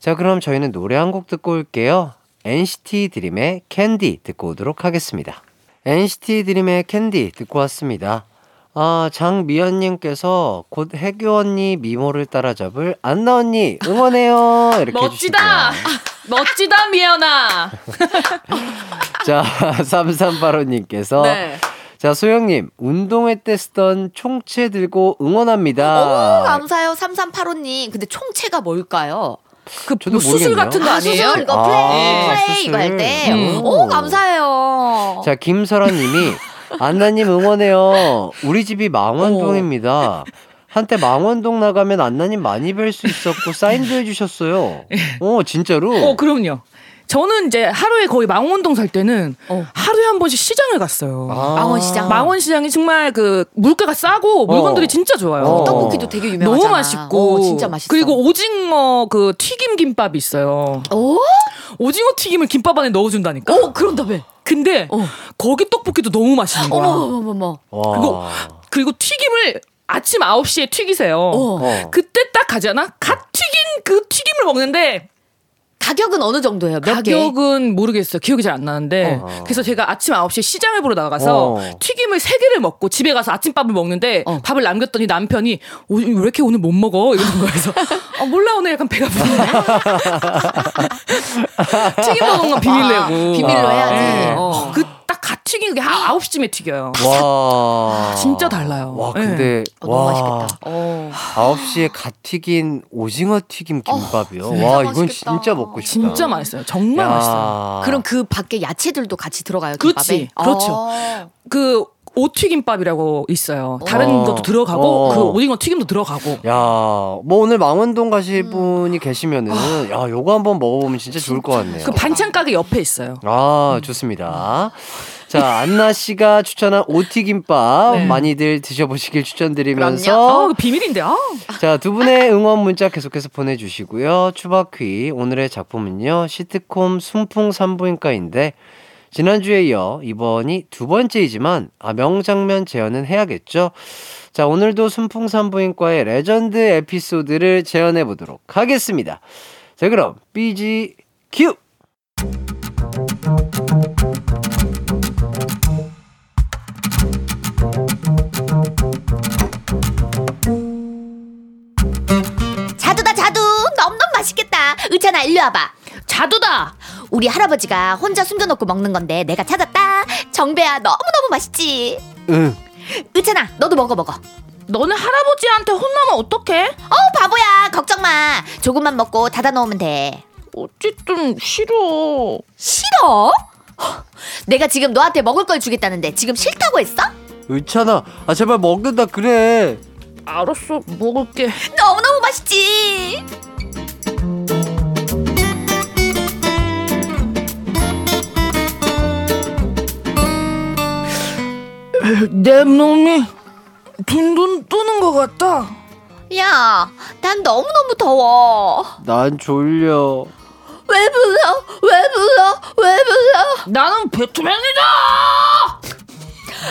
자, 그럼 저희는 노래 한 곡 듣고 올게요. NCT 드림의 캔디 듣고 오도록 하겠습니다. NCT 드림의 캔디 듣고 왔습니다. 아, 장미연님께서 곧 해교 언니 미모를 따라잡을 안나 언니 응원해요. 이렇게 멋지다. 멋지다, 미연아. *laughs* 자, 3385님께서 네. 자, 소영님, 운동회 때 쓰던 총체 들고 응원합니다. 어머 감사해요 3385님. 근데 총체가 뭘까요? 그 저도 뭐 수술. 같은 거 아, 아니에요? 수술 이거 아, 플레이 플레이 수술. 이거 할 때. 음. 오 감사해요. 자, 김설아님이 안나님 응원해요. 우리 집이 망원동입니다. 한때 망원동 나가면 안나님 많이 뵐 수 있었고 사인도 해주셨어요. 어, 진짜로? 어, 그럼요. 저는 이제 하루에 거의 망원동 살 때는 어. 하루에 한 번씩 시장을 갔어요. 아. 망원시장. 망원시장이 정말 그 물가가 싸고 물건들이 어. 진짜 좋아요. 어. 떡볶이도 되게 유명하잖아. 너무 맛있고 어, 진짜 맛있어. 그리고 오징어 그 튀김 김밥이 있어요. 오? 오징어 튀김을 김밥 안에 넣어준다니까. 어 그런다며. 근데 어. 거기 떡볶이도 너무 맛있는 거야. 어머머머머. 와. 그리고 그리고 튀김을 아침 9시에 튀기세요. 어. 어. 그때 딱 가잖아. 갓 튀긴 그 튀김을 먹는데 가격은 어느 정도예요? 몇 개? 가격은 모르겠어요. 기억이 잘 안 나는데. 어. 그래서 제가 아침 9시에 시장을 보러 나가서 어. 튀김을 3개를 먹고 집에 가서 아침밥을 먹는데 어. 밥을 남겼더니 남편이 어, 왜 이렇게 오늘 못 먹어? 이러는 거예요. 그래서 아, 몰라 오늘 약간 배가 부르네. *laughs* 튀김 먹은 건 비밀 내고. 아, 비밀로 아. 해야지. 네. 어. 그딱 갓 튀긴 게한 9시쯤에 튀겨요. 와. 진짜 달라요. 와, 네. 근데, 어, 너무 와. 맛있겠다. 어. 9시에 갓 튀긴 오징어 튀김 김밥이요. 진짜 와, 이건 맛있겠다. 진짜 먹고 싶다. 진짜 맛있어요. 정말 야. 맛있어요. 그럼 그 밖에 야채들도 같이 들어가요. 그렇지. 김밥에? 그렇죠. 어. 그 오튀김밥이라고 있어요. 다른 어. 것도 들어가고 어. 그 오징어 튀김도 들어가고. 야, 뭐 오늘 망원동 가실 음. 분이 계시면은, 야, 요거 한번 먹어보면 진짜 좋을 것 같네요. 그 반찬 가게 옆에 있어요. 아, 좋습니다. 자, 안나 씨가 추천한 오튀김밥 네. 많이들 드셔보시길 아, 추천드리면서 그 비밀인데. 아. 자, 두 분의 응원 문자 계속해서 보내주시고요. 추바퀴 오늘의 작품은요 시트콤 순풍 산부인과인데 지난주에 이어 이번이 두 번째이지만 아 명장면 재현은 해야겠죠. 자, 오늘도 순풍산부인과의 레전드 에피소드를 재현해 보도록 하겠습니다. 자, 그럼 BG 큐! 자두다 자두 너무너무 맛있겠다 의찬아 일로 와봐 자두다 우리 할아버지가 혼자 숨겨놓고 먹는 건데 내가 찾았다 정배야 너무너무 맛있지 응. 의찬아 너도 먹어 먹어 너는 할아버지한테 혼나면 어떡해? 어 바보야 걱정 마 조금만 먹고 닫아 놓으면 돼 어쨌든 싫어. 싫어? 허, *laughs* 내가 지금 너한테 먹을 걸 주겠다는데 지금 싫다고 했어? 의찬아, 아 제발 먹는다 그래. 알았어, 먹을게. 너무너무 맛있지 내 몸이 둔둔 뜨는 것 같다. 야, 난 너무너무 더워. 난 졸려. 왜 불러? 왜 불러? 왜 불러? 나는 배트맨이다!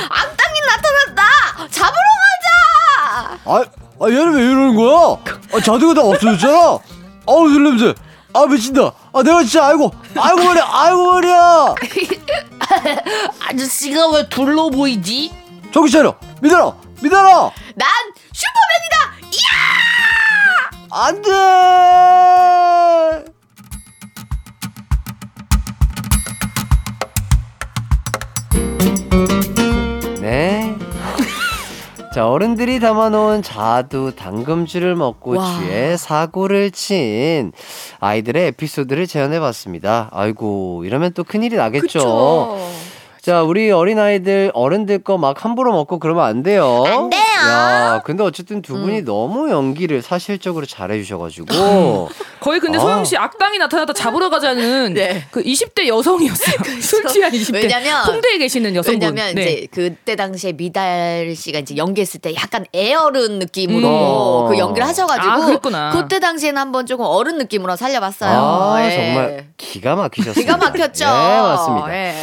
악당이 나타났다! 잡으러 가자! 아, 아 얘는 왜 이러는 거야? 아 자두가 다 없어졌잖아. 아우 술 냄새. 아 미친다. 아 내가 진짜 아이고 아이고 머리야 아이고 머리야. *laughs* 아저씨가 왜 둘러 보이지? 정신 차려. 믿어라. 믿어라. 난 슈퍼맨이다! 이야! 안 돼! 네. 자, 어른들이 담아놓은 자두, 당금주를 먹고 와. 취해 사고를 친 아이들의 에피소드를 재현해봤습니다. 아이고, 이러면 또 큰일이 나겠죠. 그쵸. 자, 우리 어린아이들, 어른들 거 막 함부로 먹고 그러면 안 돼요. 안 돼요. 야, 근데 어쨌든 두 분이 음. 너무 연기를 사실적으로 잘해주셔가지고. *laughs* 거의 근데 아. 소영 씨 악당이 나타나다 잡으러 가자는 네. 그 20대 여성이었어요. *laughs* 술 취한 20대. 왜냐면- 홍대에 계시는 여성분. 왜냐면 네. 이제 그때 당시에 미달 씨가 이제 연기했을 때 약간 애어른 느낌으로 음. 그 연기를 하셔가지고 아, 그랬구나. 그때 당시에는 한번 조금 어른 느낌으로 살려봤어요. 아, 예. 정말 기가 막히셨습니다. 기가 막혔죠. 네, 맞습니다. 예.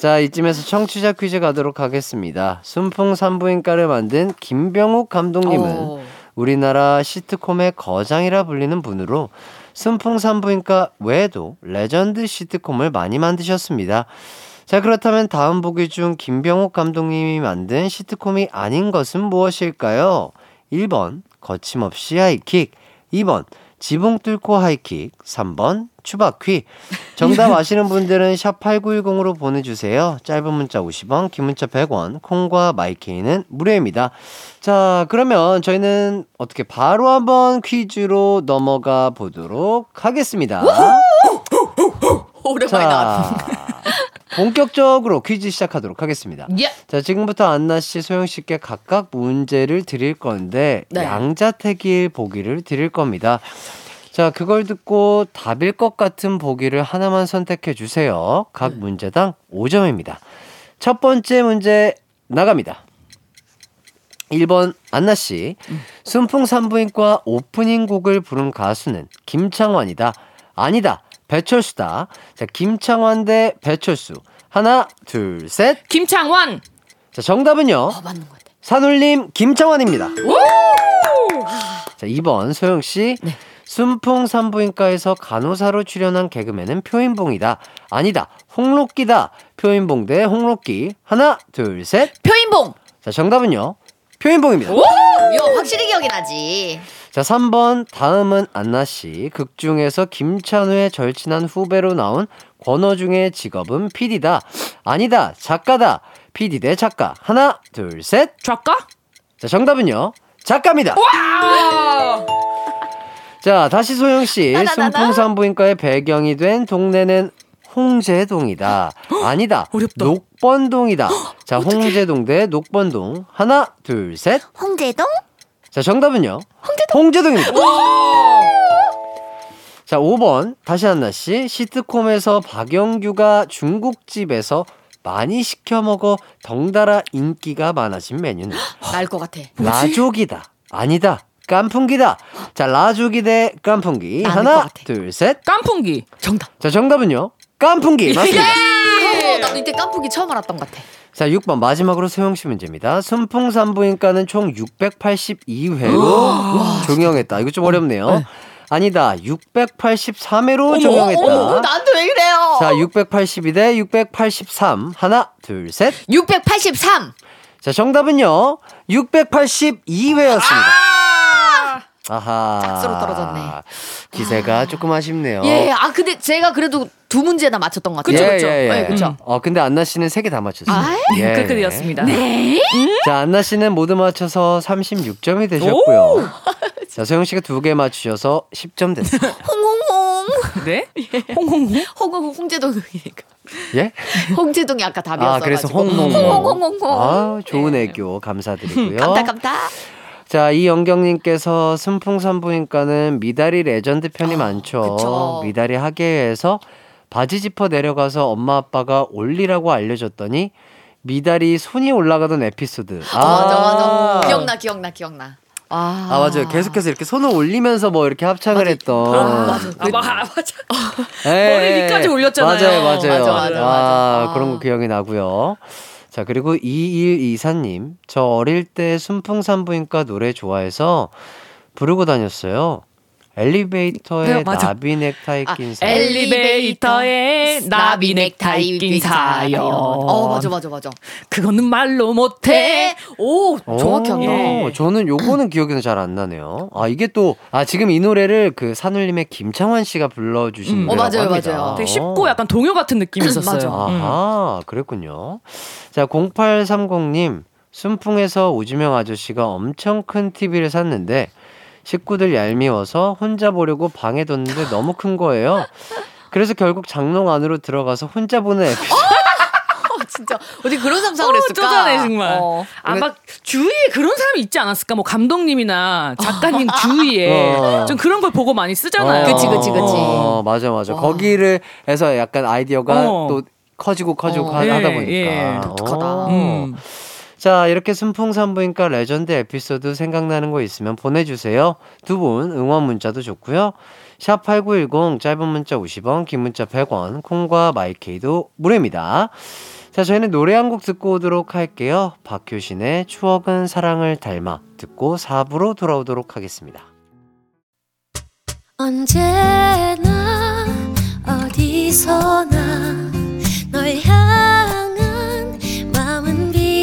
자, 이쯤에서 청취자 퀴즈 가도록 하겠습니다. 순풍 산부인과를 만든 김병욱 감독님은 어. 우리나라 시트콤의 거장이라 불리는 분으로 순풍 산부인과 외에도 레전드 시트콤을 많이 만드셨습니다. 자, 그렇다면 다음 보기 중 김병욱 감독님이 만든 시트콤이 아닌 것은 무엇일까요? 1번, 거침없이 하이킥. 2번, 지붕 뚫고 하이킥. 3번, 추바퀴. 정답 아시는 분들은 샵 8910으로 보내주세요. 짧은 문자 50원, 긴 문자 100원, 콩과 마이케이는 무료입니다. 자, 그러면 저희는 어떻게 바로 한번 퀴즈로 넘어가 보도록 하겠습니다. 오랜만에 나왔다. 자, 본격적으로 퀴즈 시작하도록 하겠습니다. 예. 자, 지금부터 안나 씨, 소영 씨께 각각 문제를 드릴 건데 네. 양자택일 보기를 드릴 겁니다. 자, 그걸 듣고 답일 것 같은 보기를 하나만 선택해 주세요. 각 문제당 5점입니다. 첫 번째 문제 나갑니다. 1번 안나 씨. 순풍 산부인과 오프닝 곡을 부른 가수는 김창완이다. 아니다. 배철수다. 자, 김창완 대 배철수. 하나, 둘, 셋. 김창완. 자, 정답은요. 어, 맞는 것 같아. 산울림 김창완입니다. 자, 2번 소영 씨. 순풍 산부인과에서 간호사로 출연한 개그맨은 표인봉이다. 아니다. 홍록기다. 표인봉 대 홍록기. 하나, 둘, 셋. 표인봉. 자, 정답은요. 표인봉입니다. 이거 확실히 기억이 나지. 자, 3번. 다음은 안나 씨. 극 중에서 김찬우의 절친한 후배로 나온 권어 중의 직업은 PD다. 아니다. 작가다. PD 대 작가. 하나, 둘, 셋. 작가? 자, 정답은요. 작가입니다. 자, 다시 소영 씨. 나, 나, 나, 나. 순풍산부인과의 배경이 된 동네는 홍제동이다. 아니다. *gasps* 어렵다. 녹 번동이다. *gasps* 자, 홍제동 대 녹번동. 하나, 둘, 셋. 홍제동? 자, 정답은요? 홍제동. 입니다 자, 5번. 다시 한나 씨. 시트콤에서 박영규가 중국집에서 많이 시켜 먹어 덩달아 인기가 많아진 메뉴는 *gasps* 날것 같아. 라조기다. 아니다. 깐풍기다. *gasps* 자, 라조기 대 깐풍기. 하나. 둘, 셋. 깐풍기. 정답. 자, 정답은요? 깐풍기. 맞습니다. 예! 나도 이때 깐풍기 처음 알았던 것 같아. 자, 6번 마지막으로 소영 씨 문제입니다. 순풍산부인과는 총 682회로 종영했다. 이거 좀 어렵네요. 아니다. 683회로 종영했다. 어머, 나한테 왜 그래요? 자, 682대 683. 하나, 둘, 셋. 683. 자, 정답은요. 682회였습니다. 아 하. 짝수로 떨어졌네. 기세가 조금 아쉽네요. 예, 아 근데 제가 그래도 두 문제나 맞췄던 것 같아요. 예, 예, 예. 네, 그쵸. 어, 근데 안나 씨는 세 개 다 맞췄어요. 아이, 예. 그렇게 되었습니다. 네. 자, 안나 씨는 모두 맞춰서 36점이 되셨고요. *laughs* 자, 소영 씨가 두 개 맞추셔서 10점 됐어요. *laughs* 홍홍홍. 네? 홍홍홍? 홍홍 홍제동이니까. 예? 홍제동이 아까 답이었어. 아, 그래서 홍홍홍. 홍홍홍홍. 아, 좋은 애교 감사드리고요. 감다 감다. 자, 이 영경님께서 순풍산부인과는 미달이 레전드 편이 많죠. 아, 그쵸. 미달이 하계에서 바지 짚어 내려가서 엄마 아빠가 올리라고 알려줬더니 미다리 손이 올라가던 에피소드. 아, 맞아 맞아. 기억나 기억나 기억나. 아, 아, 맞아요. 계속해서 이렇게 손을 올리면서 뭐 이렇게 합창을 했던. 아, 맞아. 아, 마- 맞아. 예, 머리 예. 위까지 올렸잖아요. 맞아요, 맞아요. 맞아, 맞아, 아, 맞아. 그런 거 기억이 나고요. 자, 그리고 2124님. 저 어릴 때 순풍산부인과 노래 좋아해서 부르고 다녔어요. 엘리베이터에 네. 나비 넥타이 아, 낀 사람. 엘리베이터에 나비 넥타이 낀 사연. 어 맞아 맞아 맞아. 그거는 말로 못해. 오, 정확히 한다. 오, 저는 요거는 기억이 잘 안 나네요. 아, 이게 또, 아, 지금 이 노래를 그 산울림의 김창완 씨가 불러주신 음. 어, 맞아요, 합니다. 맞아요. 되게 쉽고 약간 동요 같은 느낌이 있었어요. 맞아. 음. 아하, 그랬군요. 자, 0830님. 순풍에서 오지명 아저씨가 엄청 큰 TV를 샀는데 식구들 얄미워서 혼자 보려고 방에 뒀는데 너무 큰 거예요. 그래서 결국 장롱 안으로 들어가서 혼자 보는 에피소드. 어, 진짜 어디 그런 상상을 어, 했을까? 쪼잔해, 정말. 어. 아, 막 주위에 그런 사람이 있지 않았을까? 뭐 감독님이나 작가님 주위에 어. 좀 그런 걸 보고 많이 쓰잖아요. 그치, 그치, 그치. 어, 맞아, 맞아. 와. 거기를 해서 약간 아이디어가 어. 또 커지고 커지고 어. 하- 예, 하다 보니까. 예. 독특하다. 어. 음. 자, 이렇게 순풍산부인과 레전드 에피소드 생각나는 거 있으면 보내주세요. 두 분 응원 문자도 좋고요. 샵 8910 짧은 문자 50원, 긴 문자 100원, 콩과 마이케이도 무료입니다. 자, 저희는 노래 한 곡 듣고 오도록 할게요. 박효신의 추억은 사랑을 닮아 듣고 4부로 돌아오도록 하겠습니다. 언제나 어디서나 널 마음은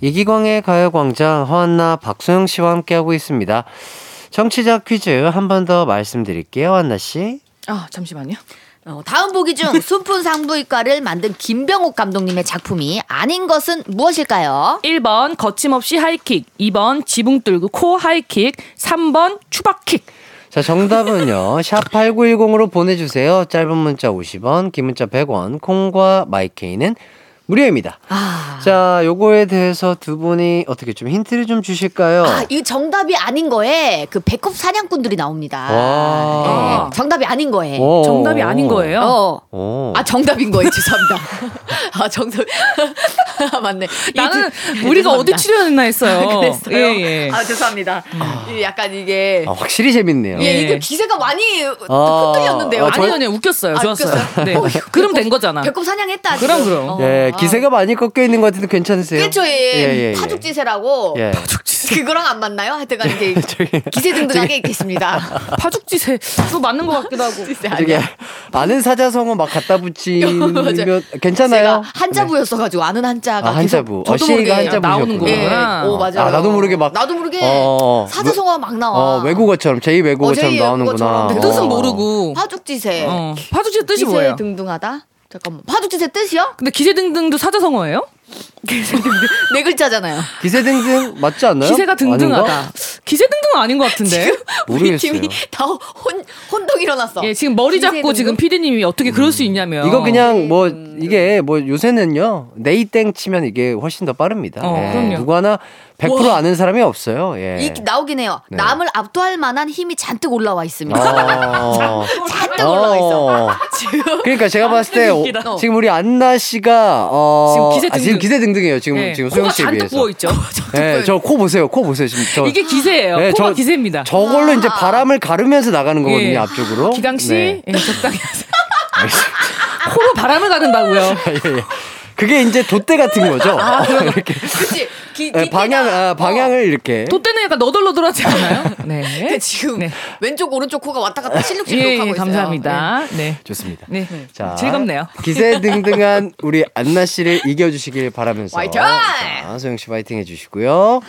이기광의 가요광장 허한나 박소영 씨와 함께하고 있습니다. 청취자 퀴즈 한 번 더 말씀드릴게요, 한나 씨. 아, 잠시만요. 어, 다음 보기 중 *laughs* 순풍산부인과를 만든 김병옥 감독님의 작품이 아닌 것은 무엇일까요? 1번 거침없이 하이킥, 2번 지붕 뚫고 코 하이킥, 3번 추박킥. 자, 정답은요. *laughs* 샵8910으로 보내 주세요. 짧은 문자 50원, 긴 문자 100원, 콩과 마이케이는 무료입니다. 아, 자, 요거에 대해서 두 분이 어떻게 좀 힌트를 좀 주실까요? 아, 이 정답이 아닌 거에 그 배꼽 사냥꾼들이 나옵니다. 와. 네, 정답이 아닌 거에. 오. 정답이 아닌 거예요. 어. 오. 아 정답인 거예요. 죄송합니다. 아 정답. 아, *laughs* 맞네. 나는 두- 우리가 어디. 출연했나 했어요. 그랬어요. 예, 예. 아 죄송합니다. 이 약간 이게 아, 확실히 재밌네요. 예, 예. 이게 기세가 많이 아. 흩날렸는데요. 아, 저- 아니요, 아니요, 웃겼어요. 아, 좋았어요. 웃겼어요? 네. 어, 그럼 배꼽- 된 거잖아. 배꼽 사냥했다. 그럼, 지금. 그럼. 어, 예, 아. 기세가 많이 꺾여 있는 것 같은데 괜찮으세요? 그쵸, 예. 예, 예, 예. 파죽지세라고. 예. 그거랑 안 맞나요? 하여튼간 이게 *laughs* 기세등등하게 있겠습니다. *laughs* 파죽지세. 그거 맞는 것 같기도 하고. 저기 아는 사자성어 막 갖다 붙이면 *laughs* 맞아요. 괜찮아요? 제가 한자부였어가지고 아는 한자가 아, 한자부. 어, 저도 모르게 한자부. 나오는. 예. 거구나. 오 맞아요. 아, 나도 모르게 막- 나도 모르게 어, 사자성어가 막 나와. 어, 외국어처럼 제2 외국어처럼 어, 제2 나오는구나. 뜻은 모르고. 파죽지세. 어. 파죽지세 뜻이 기세 뭐예요? 등등하다. 잠깐만. 파죽지세 뜻이요? 근데 기세등등도 사자성어예요? *laughs* 네 글자잖아요. 기세등등 맞지 않나요? 기세가 등등하다. 아닌가? 기세등등은 아닌 것 같은데. 우리. 팀이 다 혼, 혼동 일어났어. 예, 지금 머리 잡고 기세등등? 지금 피디님이 어떻게 그럴 수 있냐면. 이거 그냥 뭐 이게 뭐 요새는요 네이땡 치면 이게 훨씬 더 빠릅니다. 어, 예, 그럼요. 누구 하나 100% 와. 아는 사람이 없어요. 예. 이 나오긴 해요. 네. 남을 압도할 만한 힘이 잔뜩 올라와 있습니다. 어. *laughs* 잔뜩 올라와 있어. 어. *laughs* 지금 그러니까 제가 봤을 때. 어, 지금 우리 안나 씨가 어 지금 기세 아, 지금 등등. 기세 등등해요. 지금 예, 지금 소영 씨에 잔뜩 비해서. 부어 있죠. 예, 저코 보세요. 코 보세요. 지금 저 이게 기세예요. 네, 코가 저- 기세입니다. 저걸로 이제 바람을 가르면서 나가는 거거든요. 예. 앞쪽으로. 기강 씨, 네. 예, 적당히 하세요. *laughs* 코로 바람을 가른다고요. 예, 예. 그게 이제 돛대 같은 거죠. *laughs* 이렇게 그치? 기, 예, 기- 방향 아, 어. 방향을 이렇게 또 때는 약간 너덜너덜하지 않아요? *laughs* 네. 근데 지금 네. 왼쪽 오른쪽 코가 왔다 갔다 예, 실룩실룩하고 예, 있어요. 감사합니다. 네. 좋습니다. 네. 자, 즐겁네요. 기세등등한 우리 안나 씨를 이겨주시길 바라면서 화이팅! 자, 소영 씨 화이팅 해주시고요.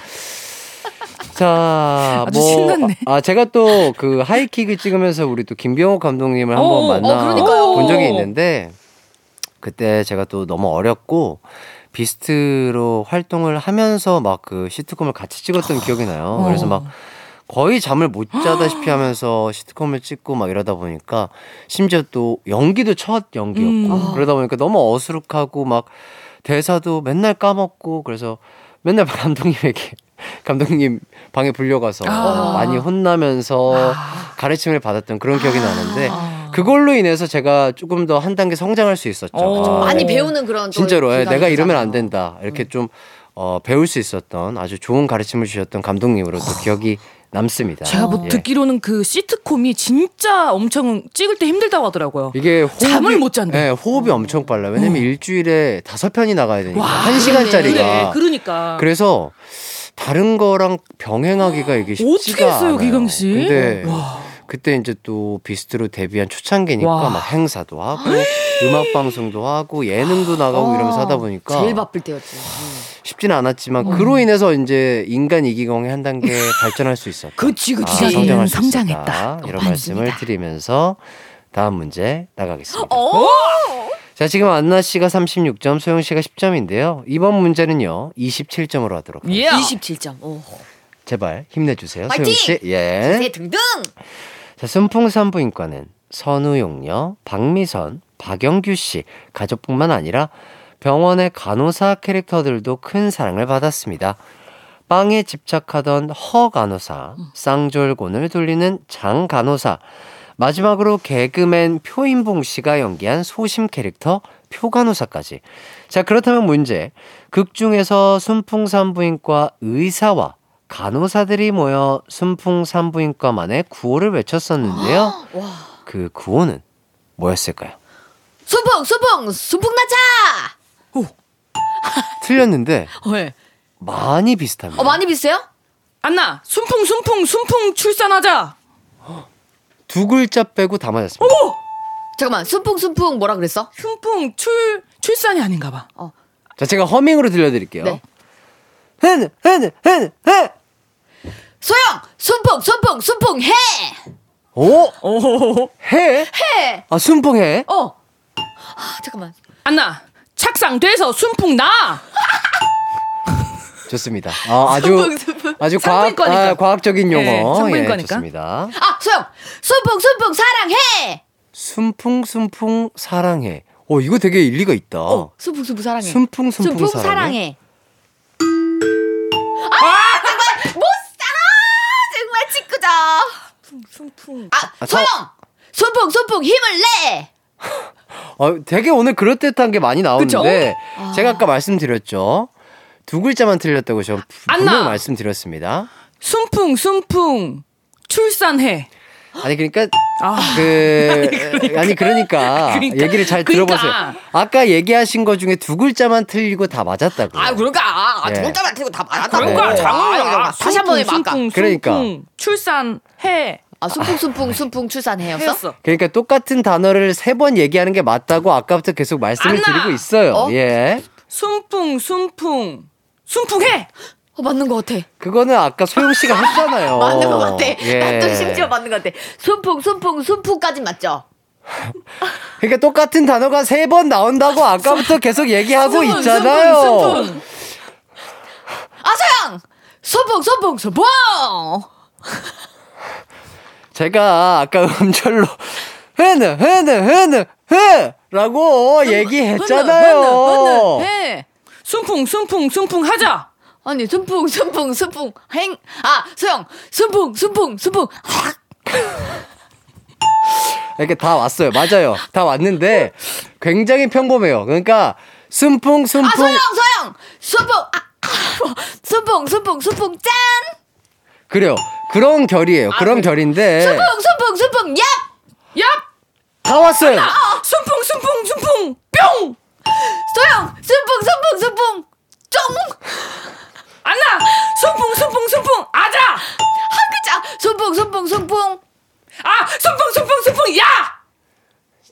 자, 아주 뭐, 신났네. 아, 제가 또 그 하이킥을 찍으면서 우리 또 김병호 감독님을 한번 어, 만나 어. 본 적이 있는데, 그때 제가 또 너무 어렸고, 비스트로 활동을 하면서 막 그 시트콤을 같이 찍었던 기억이 나요. 그래서 막 거의 잠을 못 자다시피 하면서 시트콤을 찍고 막 이러다 보니까 심지어 또 연기도 첫 연기였고 음. 그러다 보니까 너무 어수룩하고 막 대사도 맨날 까먹고 그래서 맨날 *laughs* 감독님에게 감독님 방에 불려가서 아. 많이 혼나면서 가르침을 받았던 그런 기억이 나는데 아. 그걸로 인해서 제가 조금 더 한 단계 성장할 수 있었죠. 어. 아, 많이 네. 배우는 그런 또 진짜로 예, 내가 이러면. 안 된다 이렇게 좀 어, 배울 수 있었던 아주 좋은 가르침을 주셨던 감독님으로 또 기억이 남습니다. 제가 뭐 예. 듣기로는 그 시트콤이 진짜 엄청 찍을 때 힘들다고 하더라고요. 이게 호흡이, 잠을 못 잔대. 예, 호흡이 엄청 빨라. 요 왜냐면 일주일에 다섯 편이 나가야 되니까 와, 한 시간짜리가. 그래, 그러니까. 그래서 다른 거랑 병행하기가 이게 쉽지가 어떻게 했어요. 기강 씨? 근데 와. 그때 이제 또 비스트로 데뷔한 초창기니까 와. 막 행사도 하고 음악 방송도 하고 예능도 나가고 이러면서 하다 보니까 어, 제일 바쁠 때였지. 쉽지는 않았지만 음. 그로 인해서 이제 인간 이기광이 한 단계 *laughs* 발전할 수 있었다. 그치, 그치. 아, 성장할 수 성장했다. 있었다. 이런 맞습니다. 말씀을 드리면서 다음 문제 나가겠습니다. 어? 자, 지금 안나 씨가 36점, 소영 씨가 10점인데요. 이번 문제는요, 27점으로 하도록. 예. 하겠습니다. 27점. 오. 제발 힘내 주세요, 파이팅! 소영 씨. 예. 네, 등등. 자, 순풍산부인과는 선우용녀, 박미선, 박영규 씨 가족뿐만 아니라 병원의 간호사 캐릭터들도 큰 사랑을 받았습니다. 빵에 집착하던 허 간호사, 쌍졸곤을 돌리는 장 간호사, 마지막으로 개그맨 표인봉 씨가 연기한 소심 캐릭터 표 간호사까지. 자, 그렇다면 문제. 극 중에서 순풍산부인과 의사와 간호사들이 모여 순풍산부인과만의 구호를 외쳤었는데요. *gasps* 그 구호는 뭐였을까요? 순풍, 순풍, 순풍 나차! 틀렸는데 *laughs* 왜? 많이 비슷합니다. 어, 많이 비슷해요? 안나, 순풍, 순풍, 순풍 출산하자. 두 글자 빼고 다 맞았습니다. 잠깐만, 순풍, 순풍 뭐라 그랬어? 순풍 출 출산이 아닌가 봐. 자, 제가 허밍으로 들려드릴게요. 네. 헤. 소영! 순풍, 순풍, 순풍, 해! 오 오. 해. 해! 아 순풍 해. 어! 아, 잠깐만. 안나, 착상 돼서 순풍 나. *laughs* 좋습니다. 어, 아주 순풍, 순풍. 아주 과학. 아, 과학적인 용어. 네, 예, 산부인과니까. 좋습니다. 아, 소영! 순풍, 순풍, 사랑해! 순풍 순풍 사랑해. 어 이거 되게 일리가 있다. 어, 순풍, 순풍, 사랑해. 순풍 순풍, 순풍, 사랑해. 사랑해. 아! 정말 짓궂어. 순풍. 아, 아, 소영! 순풍, 순풍, 힘을 내! 어, 되게 오늘 그럴듯한 게 많이 나오는데 제가 아까 말씀드렸죠. 두 글자만 틀렸다고 저 분명. 말씀드렸습니다. 순풍, 순풍 출산해. 아니 그러니까 아. 그 아니 그러니까, 그러니까. 얘기를 잘 그러니까. 들어보세요. 아까 얘기하신 것 중에 두 글자만 틀리고 다 맞았다고. 아, 그러니까. 아, 예. 두 글자만 틀고 다 맞았다. 그러니까, 아, 장어야. 다시 한번 해봐. 순풍, 그러니까. 순풍 출산 해. 아, 순풍, 순풍, 순풍, 출산해였어? 해였어. 그러니까 똑같은 단어를 세 번 얘기하는 게 맞다고 아까부터 계속 말씀을 안나. 드리고 있어요. 어? 예. 순풍, 순풍. 순풍해. 어, 맞는 것 같아. 그거는 아까 소영 씨가 했잖아요. *laughs* 맞는 것 같아. 예. 나도 심지어 맞는 것 같아. 순풍, 순풍, 순풍까지 맞죠? *laughs* 그러니까 똑같은 단어가 세 번 나온다고 아까부터 계속 얘기하고 순풍, 있잖아요. 순풍, 순풍. 아, 소영! 순풍, 순풍, 순풍! 제가 아까 음절로 흐느 흐느 흐느 흐 라고 얘기했잖아요. 해. 순풍 순풍 순풍 하자. 아니 순풍 순풍 순풍 행. 아 소영 순풍 순풍 순풍. 이렇게 다 왔어요. 맞아요. 다 왔는데 굉장히 평범해요. 그러니까 순풍 순풍 아 소영 소영 순풍 아, 아 순풍 순풍 순풍 짠. 그래요. 그런 결이에요. 그런 결인데 순풍 순풍 순풍 얍. 얍. 다 왔어요. 순풍 순풍 순풍 뿅. 소영 순풍 순풍 순풍 쫑. 안나 순풍 순풍 순풍 아자. 한 글자 순풍 순풍 순풍. 아 순풍 순풍 순풍 야.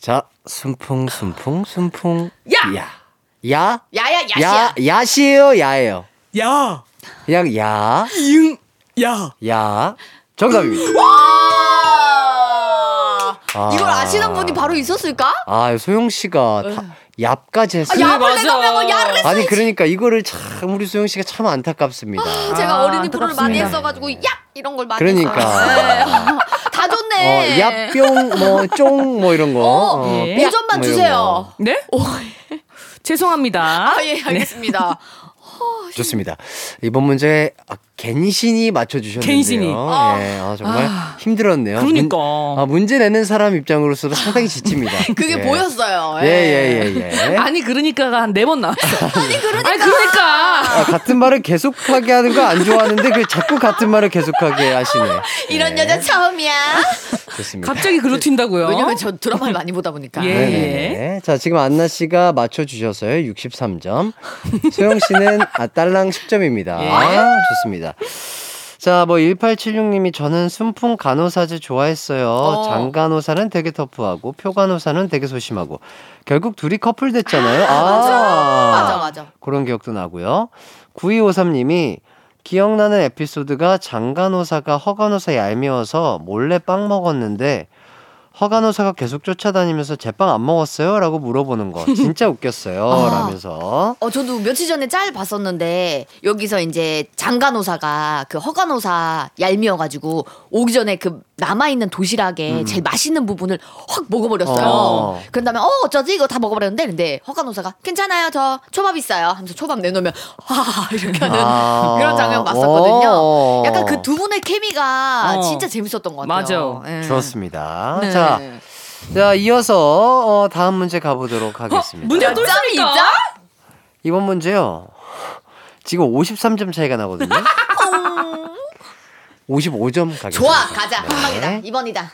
자, 순풍 순풍 순풍 야! 야. 야? 야야 야시야. 야, 야시예요, 야예요. 야. 그냥 야, 이응 야. 야. 정답입니다. 와. 아. 이걸 아시는 분이 바로 있었을까? 아, 소영 씨가 다, 얍까지 아, 했어요. 야를 맞아. 내가 왜뭐 야를 했어? 아니 그러니까 이거를 참 우리 소영 씨가 참 안타깝습니다. 제가 아, 어린이 프로를 많이. 했어가지고 얍 이런 걸 많이 그러니까. 네. *laughs* 다 어, 좋네. 얍뿅 뭐쫑뭐 이런 거. 어, 예. 삐약 5점만 뭐 주세요. 거. 네? *laughs* 죄송합니다. 아, 예, 알겠습니다. 좋습니다. 이번 문제 아, 갠신이 맞춰주셨는데요. 갠신이. 예, 아, 정말 아, 힘들었네요. 그러니까. 문, 아, 문제 내는 사람 입장으로서도 상당히 지칩니다. *laughs* 그게 예. 보였어요. 예, 예, 예, 예. *laughs* 아니 그러니까가 한 네 번 나왔어. *laughs* 아니, 그러니까. 아니 그러니까. 아, 같은 말을 계속하게 하는 거 안 좋아하는데 그 자꾸 같은 말을 계속하게 하시네. 이런 예, 여자 처음이야. 좋습니다. 갑자기 그로 튄다고요. 왜냐면 저 드라마를 많이 보다 보니까. 예. 네네. 자, 지금 안나 씨가 맞춰주셔서요. 63점. 소영 씨는 아, 딸랑 10점입니다. 예. 좋습니다. 자, 뭐 1876님이 저는 순풍 간호사제 좋아했어요. 어. 장 간호사는 되게 터프하고 표 간호사는 되게 소심하고 결국 둘이 커플 됐잖아요. 아, 맞아, 맞아. 그런 기억도 나고요. 9253님이 기억나는 에피소드가 장 간호사가 허 간호사 얄미워서 몰래 빵 먹었는데 허간호사가 계속 쫓아다니면서 제빵 안 먹었어요? 라고 물어보는 거 진짜 *laughs* 웃겼어요. 아. 라면서 어, 저도 며칠 전에 짤 봤었는데, 여기서 이제 장간호사가 그 허간호사 얄미워가지고, 오기 전에 그 남아있는 도시락에 제일 맛있는 부분을 확 먹어버렸어요. 음. 어. 그런 다음에, 어, 어쩌지? 이거 다 먹어버렸는데, 근데 허간호사가, 괜찮아요. 저 초밥 있어요. 하면서 초밥 내놓으면, 하, *laughs* 이렇게 하는 아. 그런 장면 봤었거든요. 어. 약간 그 두 분의 케미가 어. 진짜 재밌었던 것 같아요. 맞아. 예. 좋습니다. 네. 자, 자, 이어서 어, 다음 문제 가보도록 하겠습니다. 문제 또 있습니까? 이번 문제요. 지금 53점 차이가 나거든요. *laughs* 55점 가겠습니다. 좋아, 가자. 한 방이다. 네. 2번이다.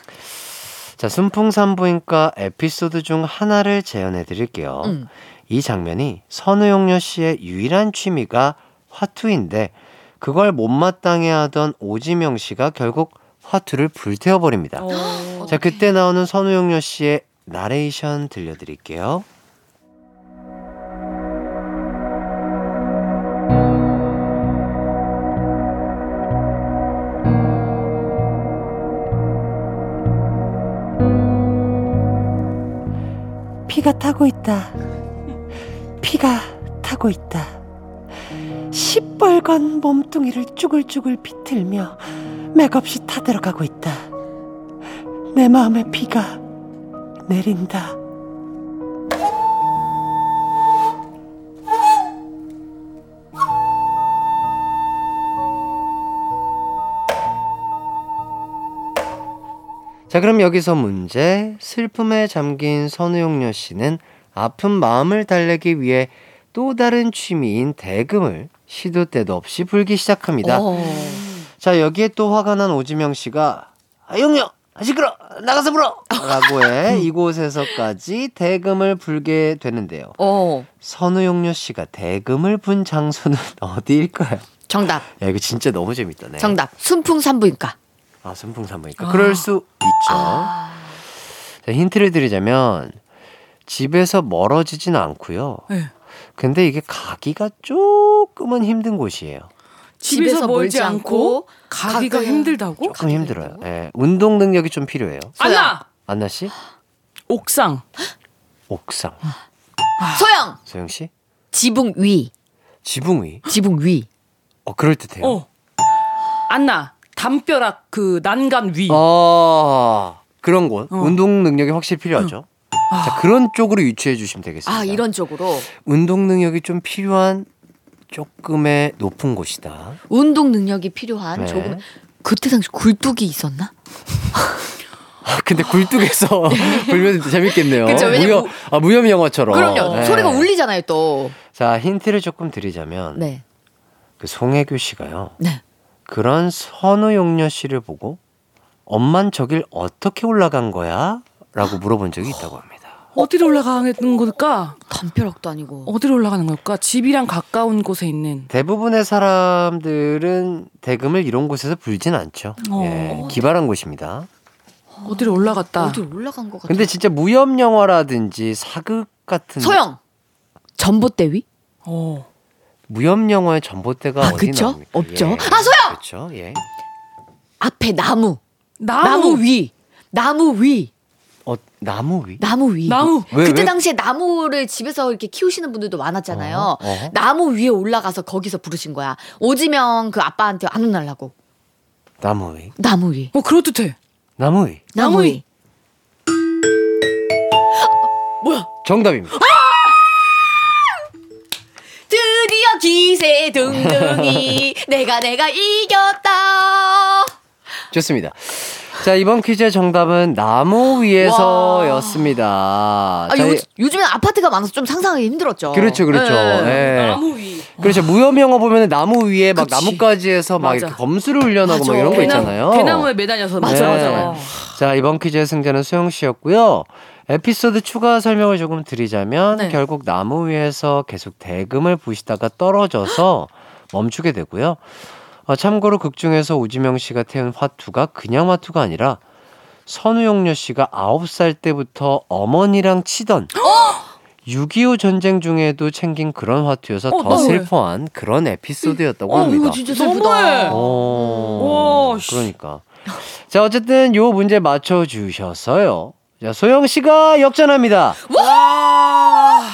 자, 순풍산부인과 에피소드 중 하나를 재현해 드릴게요. 음. 이 장면이 선우용녀 씨의 유일한 취미가 화투인데 그걸 못마땅해 하던 오지명 씨가 결국 화투를 불태워 버립니다. 어. 자, 그때 나오는 선우용녀 씨의 나레이션 들려드릴게요. 피가 타고 있다. 피가 타고 있다. 시뻘건 몸뚱이를 쭈글쭈글 비틀며 맥없이 타들어가고 있다. 내 마음에 피가 내린다. 자, 그럼 여기서 문제. 슬픔에 잠긴 선우용녀 씨는 아픈 마음을 달래기 위해 또 다른 취미인 대금을 시도 때도 없이 불기 시작합니다. 어. 자, 여기에 또 화가 난 오지명 씨가 아, 용녀! 아, 시끄러! 나가서 불어! 라고 해 *laughs* 이곳에서까지 대금을 불게 되는데요. 어. 선우용녀 씨가 대금을 분 장소는 *laughs* 어디일까요? 정답. 야, 이거 진짜 너무 재밌다네. 정답. 순풍산부인과. 아, 순풍산부니까. 그럴 수 있죠. 아. 자, 힌트를 드리자면 집에서 멀어지진 않고요. 네. 근데 이게 가기가 조금은 힘든 곳이에요. 집에서 멀지 않고 가기가 힘들다고? 조금 힘들어요. 예. 운동 능력이 좀 필요해요. 안나 안나 씨? 옥상 옥상. 소영. 소영 씨? 지붕 위. 지붕 위. 지붕 위. 어, 그럴 듯해요. 어 안나 담벼락 그 난간 위. 어, 그런 곳. 어. 운동 능력이 확실히 필요하죠. 자, 그런 쪽으로 유추해 주시면 되겠습니다. 아 이런 쪽으로 운동 능력이 좀 필요한 조금의 높은 곳이다. 운동 능력이 필요한 네. 조금 그때 당시 굴뚝이 있었나? 아, 근데 굴뚝에서 *laughs* *laughs* 불면 재밌겠네요. 그쵸, 무협, 아, 무협 영화처럼. 그럼요. 네. 소리가 울리잖아요 또. 자, 힌트를 조금 드리자면 네. 그 송혜교 씨가요. 네. 그런 선우용녀 씨를 보고 엄만 저길 어떻게 올라간 거야? 라고 물어본 적이 있다고 합니다. 어디로 올라가는 걸까? 담벼락도 아니고. 어디로 올라가는 걸까? 집이랑 가까운 곳에 있는. 대부분의 사람들은 대금을 이런 곳에서 불진 않죠. 어. 예, 기발한 곳입니다. 어디로 올라갔다. 어디 올라간 것 같아. 근데 진짜 무협 영화라든지 사극 같은 소영. 전봇대 위? 어. 무협 영화의 전봇대가 아, 어디 그쵸? 나옵니까? 없죠. 예. 아, 소영! 그렇죠. 예. 앞에 나무. 나무. 나무 위. 나무 위. 어, 나무 위. 나무 위. 나무. 왜, 그때 왜? 당시에 나무를 집에서 이렇게 키우시는 분들도 많았잖아요. 어, 어. 나무 위에 올라가서 거기서 부르신 거야. 오지명 그 아빠한테 안 혼날라고. 나무 위. 나무 위. 어, 그럴듯해. 나무 위. 나무 위. 정답입니다. 드 기세 등등이 *laughs* 내가 내가 이겼다. 좋습니다. 자, 이번 퀴즈의 정답은 나무 위에서였습니다. 아, 자, 요, 이- 요즘엔 아파트가 많아서 좀 상상하기 힘들었죠. 그렇죠, 그렇죠. 네. 예. 나무 위. 그렇죠. 무협 영화 보면 나무 위에 막 그치. 나뭇가지에서 막 맞아. 이렇게 검수를 훈련하고 막. 이런 거 있잖아요. 대나무에 매달려서 맞아, 네. 맞아. 자, 이번 퀴즈의 승자는 수영 씨였고요. 에피소드 추가 설명을 조금 드리자면 네. 결국 나무 위에서 계속 대금을 부시다가 떨어져서 *gasps* 멈추게 되고요. 어, 참고로 극 중에서 우지명 씨가 태운 화투가 그냥 화투가 아니라 선우용녀 씨가 9살 때부터 어머니랑 치던 *gasps* 6.25 전쟁 중에도 챙긴 그런 화투여서 어, 더 너무해. 슬퍼한 그런 에피소드였다고 어, 합니다. 이거 진짜 너무해. 슬프다. 오, 와, 씨. 그러니까. 자, 어쨌든 요 문제 맞춰주셨어요. 자, 소영 씨가 역전합니다.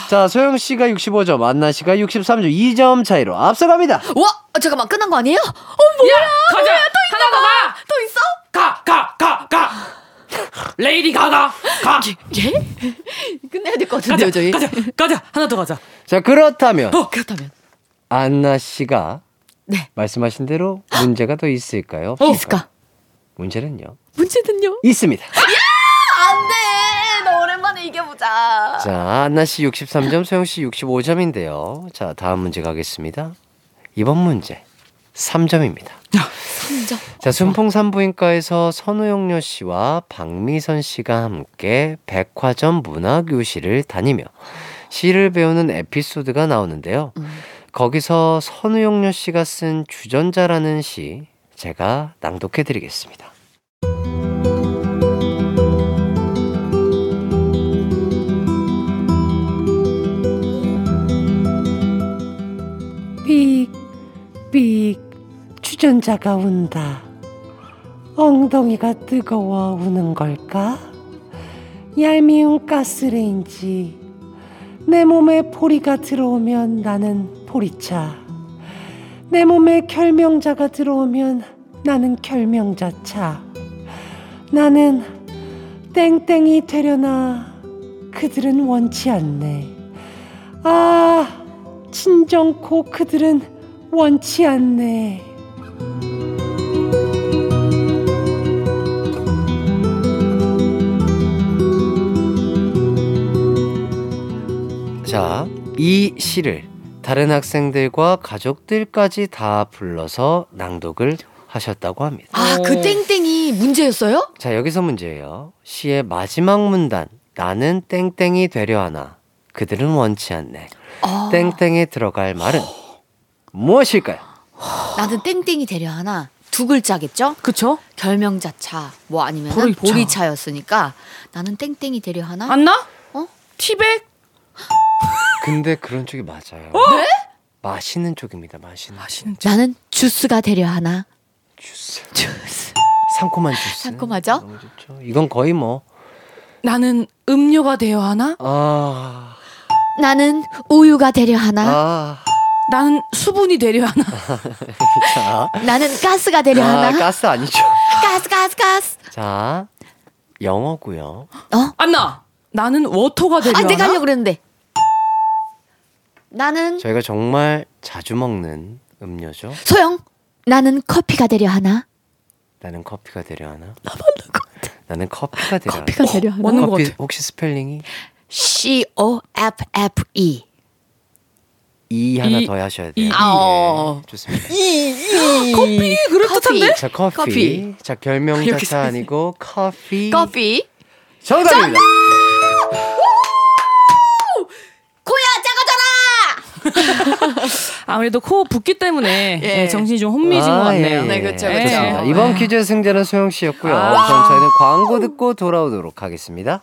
자, 소영 씨가 65점, 안나 씨가 63점, 2점 차이로 앞서갑니다. 와, 아, 잠깐만 끝난 거 아니에요? 가자. 하나 더 가. 또 있어? 가, 가, 가, 가. 레이디 가가. 가. 예? *laughs* 끝내야 될 것 같은데요, 저희. 가자. 가자. 하나 더 가자. 자, 그렇다면 그렇다면 안나 씨가 네. 말씀하신 대로 문제가 더 있을까요? 어, 있을까? 문제는요. 문제는요? 있습니다. 안돼, 너 오랜만에 이겨보자. 자, 안나 씨 63점, 소영 씨 65점인데요. 자, 다음 문제 가겠습니다. 이번 문제 3점입니다. 3점. 자, 순풍 산부인과에서 선우용녀 씨와 박미선 씨가 함께 백화점 문화교실을 다니며 시를 배우는 에피소드가 나오는데요. 거기서 선우용녀 씨가 쓴 주전자라는 시 제가 낭독해 드리겠습니다. 삑, 주전자가 운다. 엉덩이가 뜨거워 우는 걸까? 얄미운 가스레인지. 내 몸에 포리가 들어오면 나는 포리차. 내 몸에 결명자가 들어오면 나는 결명자차. 나는 땡땡이 되려나 그들은 원치 않네. 아, 친정코 그들은 원치 않네. 자, 이 시를 다른 학생들과 가족들까지 다 불러서 낭독을 하셨다고 합니다. 아, 그 땡땡이 문제였어요? 자, 여기서 문제예요. 시의 마지막 문단. 나는 땡땡이 되려 하나. 그들은 원치 않네. 아, 땡땡에 들어갈 말은 무엇일까요? 나는 땡땡이 되려 하나 두 글자겠죠? 그쵸? 결명자차 뭐 아니면 보리차. 보리차였으니까 나는 땡땡이 되려 하나? 안나? 어? 티백? 근데 그런 쪽이 맞아요. 네? 마시는 쪽입니다. 마시는. 마시는 나는 주스가 되려 하나? 주스. 주스. 상콤한 주스. 상콤하죠? 너무 좋죠. 이건 거의 뭐 나는 음료가 되어 하나? 아, 나는 우유가 되려 하나? 아, 나는 수분이 되려 하나. 자, *laughs* 나는 가스가 되려 아, 하나? 가스 아니죠. 가스 가스 가스. 자, 영어고요. 안나. 나는 워터가 되려 아 하나. 내가 하려고 그랬는데. 나는 저희가 정말 자주 먹는 음료죠. 소영. 나는 커피가 되려 하나? 나는 커피가 되려 하나? 나는 커피가 되려 하나? 커피가 되려 하나? 맞는 것 커피 같아. 혹시 스펠링이 C O F F E. E 하나 E 더 하셔야 돼요. E 아, 어. 네, 좋습니다. 커피 그럴 듯한데? 자, 커피. 커피. 자, 결명자차 아니고 커피. 커피. 정답입니다. 코야 작아져라. *laughs* 아무래도 코 붓기 때문에 예. 예, 정신이 좀 혼미해진 것 같네요. 예, 예. 네. 좋습니다. 예. 이번 퀴즈의 승자는 소영 씨였고요. 아. 그럼 저희는 광고 듣고 돌아오도록 하겠습니다.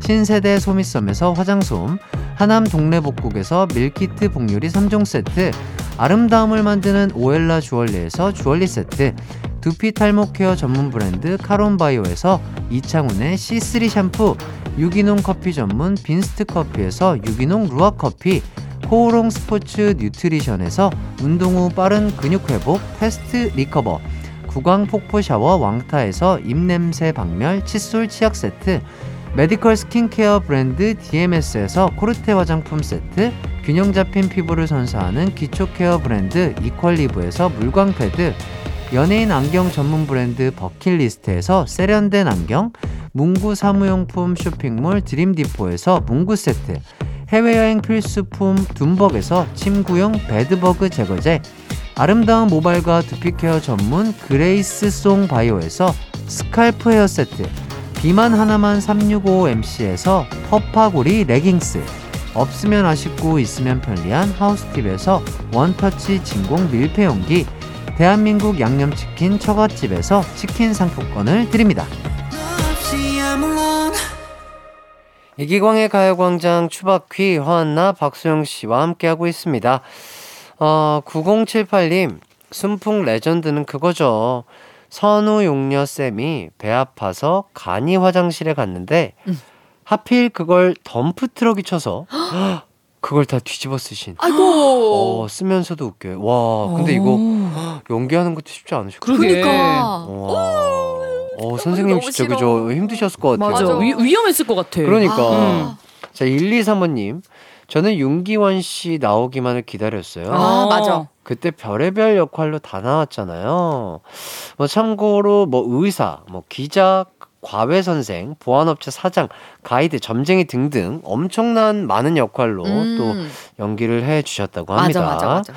신세대 소미솜에서 화장솜, 하남 동래복국에서 밀키트 복요리 3종 세트, 아름다움을 만드는 오엘라 주얼리에서 주얼리 세트, 두피 탈모 케어 전문 브랜드 카론바이오에서 이창훈의 C3 샴푸, 유기농 커피 전문 빈스트 커피에서 유기농 루아 커피, 코오롱 스포츠 뉴트리션에서 운동 후 빠른 근육 회복 테스트 리커버, 구강 폭포 샤워 왕타에서 입냄새 박멸 칫솔 치약 세트, 메디컬 스킨케어 브랜드 DMS에서 코르테 화장품 세트, 균형 잡힌 피부를 선사하는 기초 케어 브랜드 이퀄리브에서 물광 패드, 연예인 안경 전문 브랜드 버킷리스트에서 세련된 안경, 문구 사무용품 쇼핑몰 드림디포에서 문구 세트, 해외여행 필수품 둠벅에서 침구용 베드버그 제거제, 아름다운 모발과 두피케어 전문 그레이스 송 바이오에서 스칼프 헤어 세트, 비만 하나만 365MC에서 퍼파고리 레깅스, 없으면 아쉽고 있으면 편리한 하우스팁에서 원터치 진공 밀폐용기, 대한민국 양념치킨 처갓집에서 치킨 상품권을 드립니다. 이기광의 가요광장 추바퀴 허안나 박수영 씨와 함께하고 있습니다. 어, 9078님, 순풍 레전드는 그거죠. 선우용여 쌤이 배 아파서 간이 화장실에 갔는데 하필 그걸 덤프 트럭이 쳐서 *gasps* 그걸 다 뒤집어 쓰신. 아이고. *gasps* 어, 쓰면서도 웃겨요. 와, 근데 이거 연기하는 것도 쉽지 않으실 거예요. 그러니까. 와. 어, 선생님 진짜. 그죠? 힘드셨을 것 같아요. 맞아. 위, 위험했을 것 같아. 그러니까. 아. 자, 1235님. 저는 윤기원 씨 나오기만을 기다렸어요. 아, 어. 맞아. 그때 별의별 역할로 다 나왔잖아요. 뭐 참고로 뭐 의사, 뭐 기자, 과외 선생, 보안업체 사장, 가이드, 점쟁이 등등 엄청난 많은 역할로 음. 또 연기를 해 주셨다고 합니다. 맞아, 맞아, 맞아.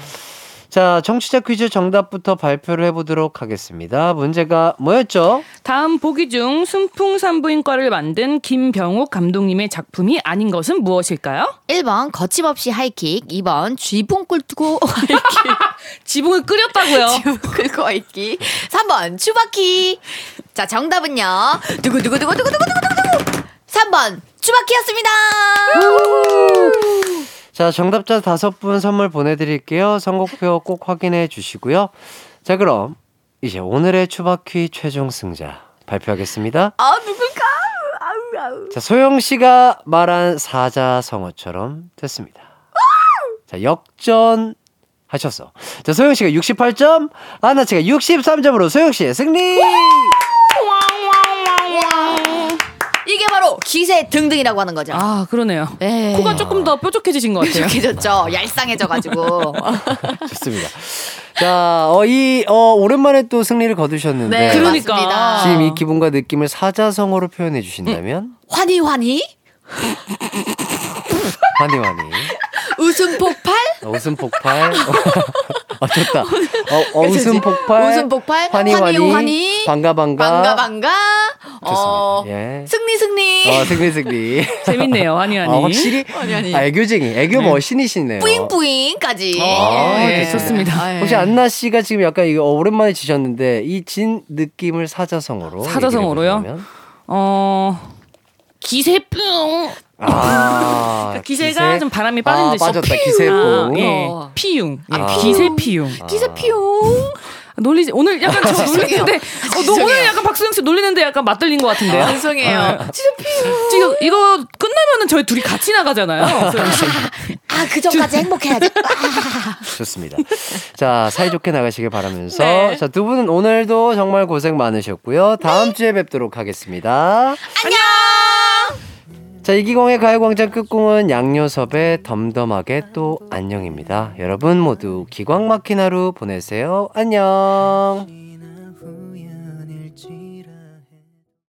자, 청취자 퀴즈 정답부터 발표를 해보도록 하겠습니다. 문제가 뭐였죠? 다음 보기 중 순풍 산부인과를 만든 김병욱 감독님의 작품이 아닌 것은 무엇일까요? 1번 거침없이 하이킥, 2번 쥐봉 꿀고 지붕을 끓였다고요. 긁고 하이킥, 3번 추바키. 자, 정답은요. 두구두구두구두구두구두구두구. 3번 추바키였습니다. 자, 정답자 다섯 분 선물 보내드릴게요. 선곡표 꼭 확인해 주시고요. 자, 그럼 이제 오늘의 추바퀴 최종 승자 발표하겠습니다. 아, 누굴까? 아우, 아우. 자, 소영 씨가 말한 사자성어처럼 됐습니다. 자, 역전 하셨어. 자, 소영 씨가 68점, 아나 씨가 63점으로 소영 씨의 승리! 이게 바로 기세 등등이라고 하는 거죠. 아 그러네요. 네. 코가 조금 더 뾰족해지신 것 같아요. 뾰족해졌죠. *laughs* 얄쌍해져가지고. *laughs* 좋습니다. 자, 어, 이, 어, 오랜만에 또 승리를 거두셨는데. 네, 그러니까. 맞습니다. 지금 이 기분과 느낌을 사자성어로 표현해 주신다면? 환희 환희, 환희 환희. 웃음 폭발, 웃음 폭발. 아, 좋다. *laughs* 어, 어, 웃음 폭발. 웃음 폭발, 환희, 환희, 환희. 반가, 반가. 반가 반가. 어, 예. 승리 승리. 어, 승리, 승리. *laughs* 재밌네요, 환희 환희. 아, 확실히 환희, 환희. 아, 애교쟁이, 애교 머신이시네요. 뿌잉뿌잉까지. 아, 예, 좋습니다. 아, 예. 혹시 안나 씨가 지금 약간 이거 오랜만에 지셨는데 이 진 느낌을 사자성어로 사자성어로요? 얘기를 어. 아 *laughs* 기세가 좀 바람이 빠진 아, 듯이 빠졌다 기세뽕 아, 예. 피융. 예. 아. 기세 피융. 기세 피용. 놀리지 오늘 약간 저 놀리는데 어, 너 오늘 약간 박수영 씨 놀리는데 약간 맞들린 것 같은데요? 죄송해요. 기세 피용. 지금 이거 끝나면은 저희 둘이 같이 나가잖아요. 씨. 아, 그 전까지 행복해야지. *laughs* 좋습니다. 자 사이좋게 나가시길 바라면서 네. 자 두 분은 오늘도 정말 고생 많으셨고요. 다음 주에 뵙도록 하겠습니다. 안녕. 자 이기광의 가요광장 끝곡은 양요섭의 덤덤하게 또 안녕입니다. 여러분 모두 기광 막힌 하루 보내세요. 안녕.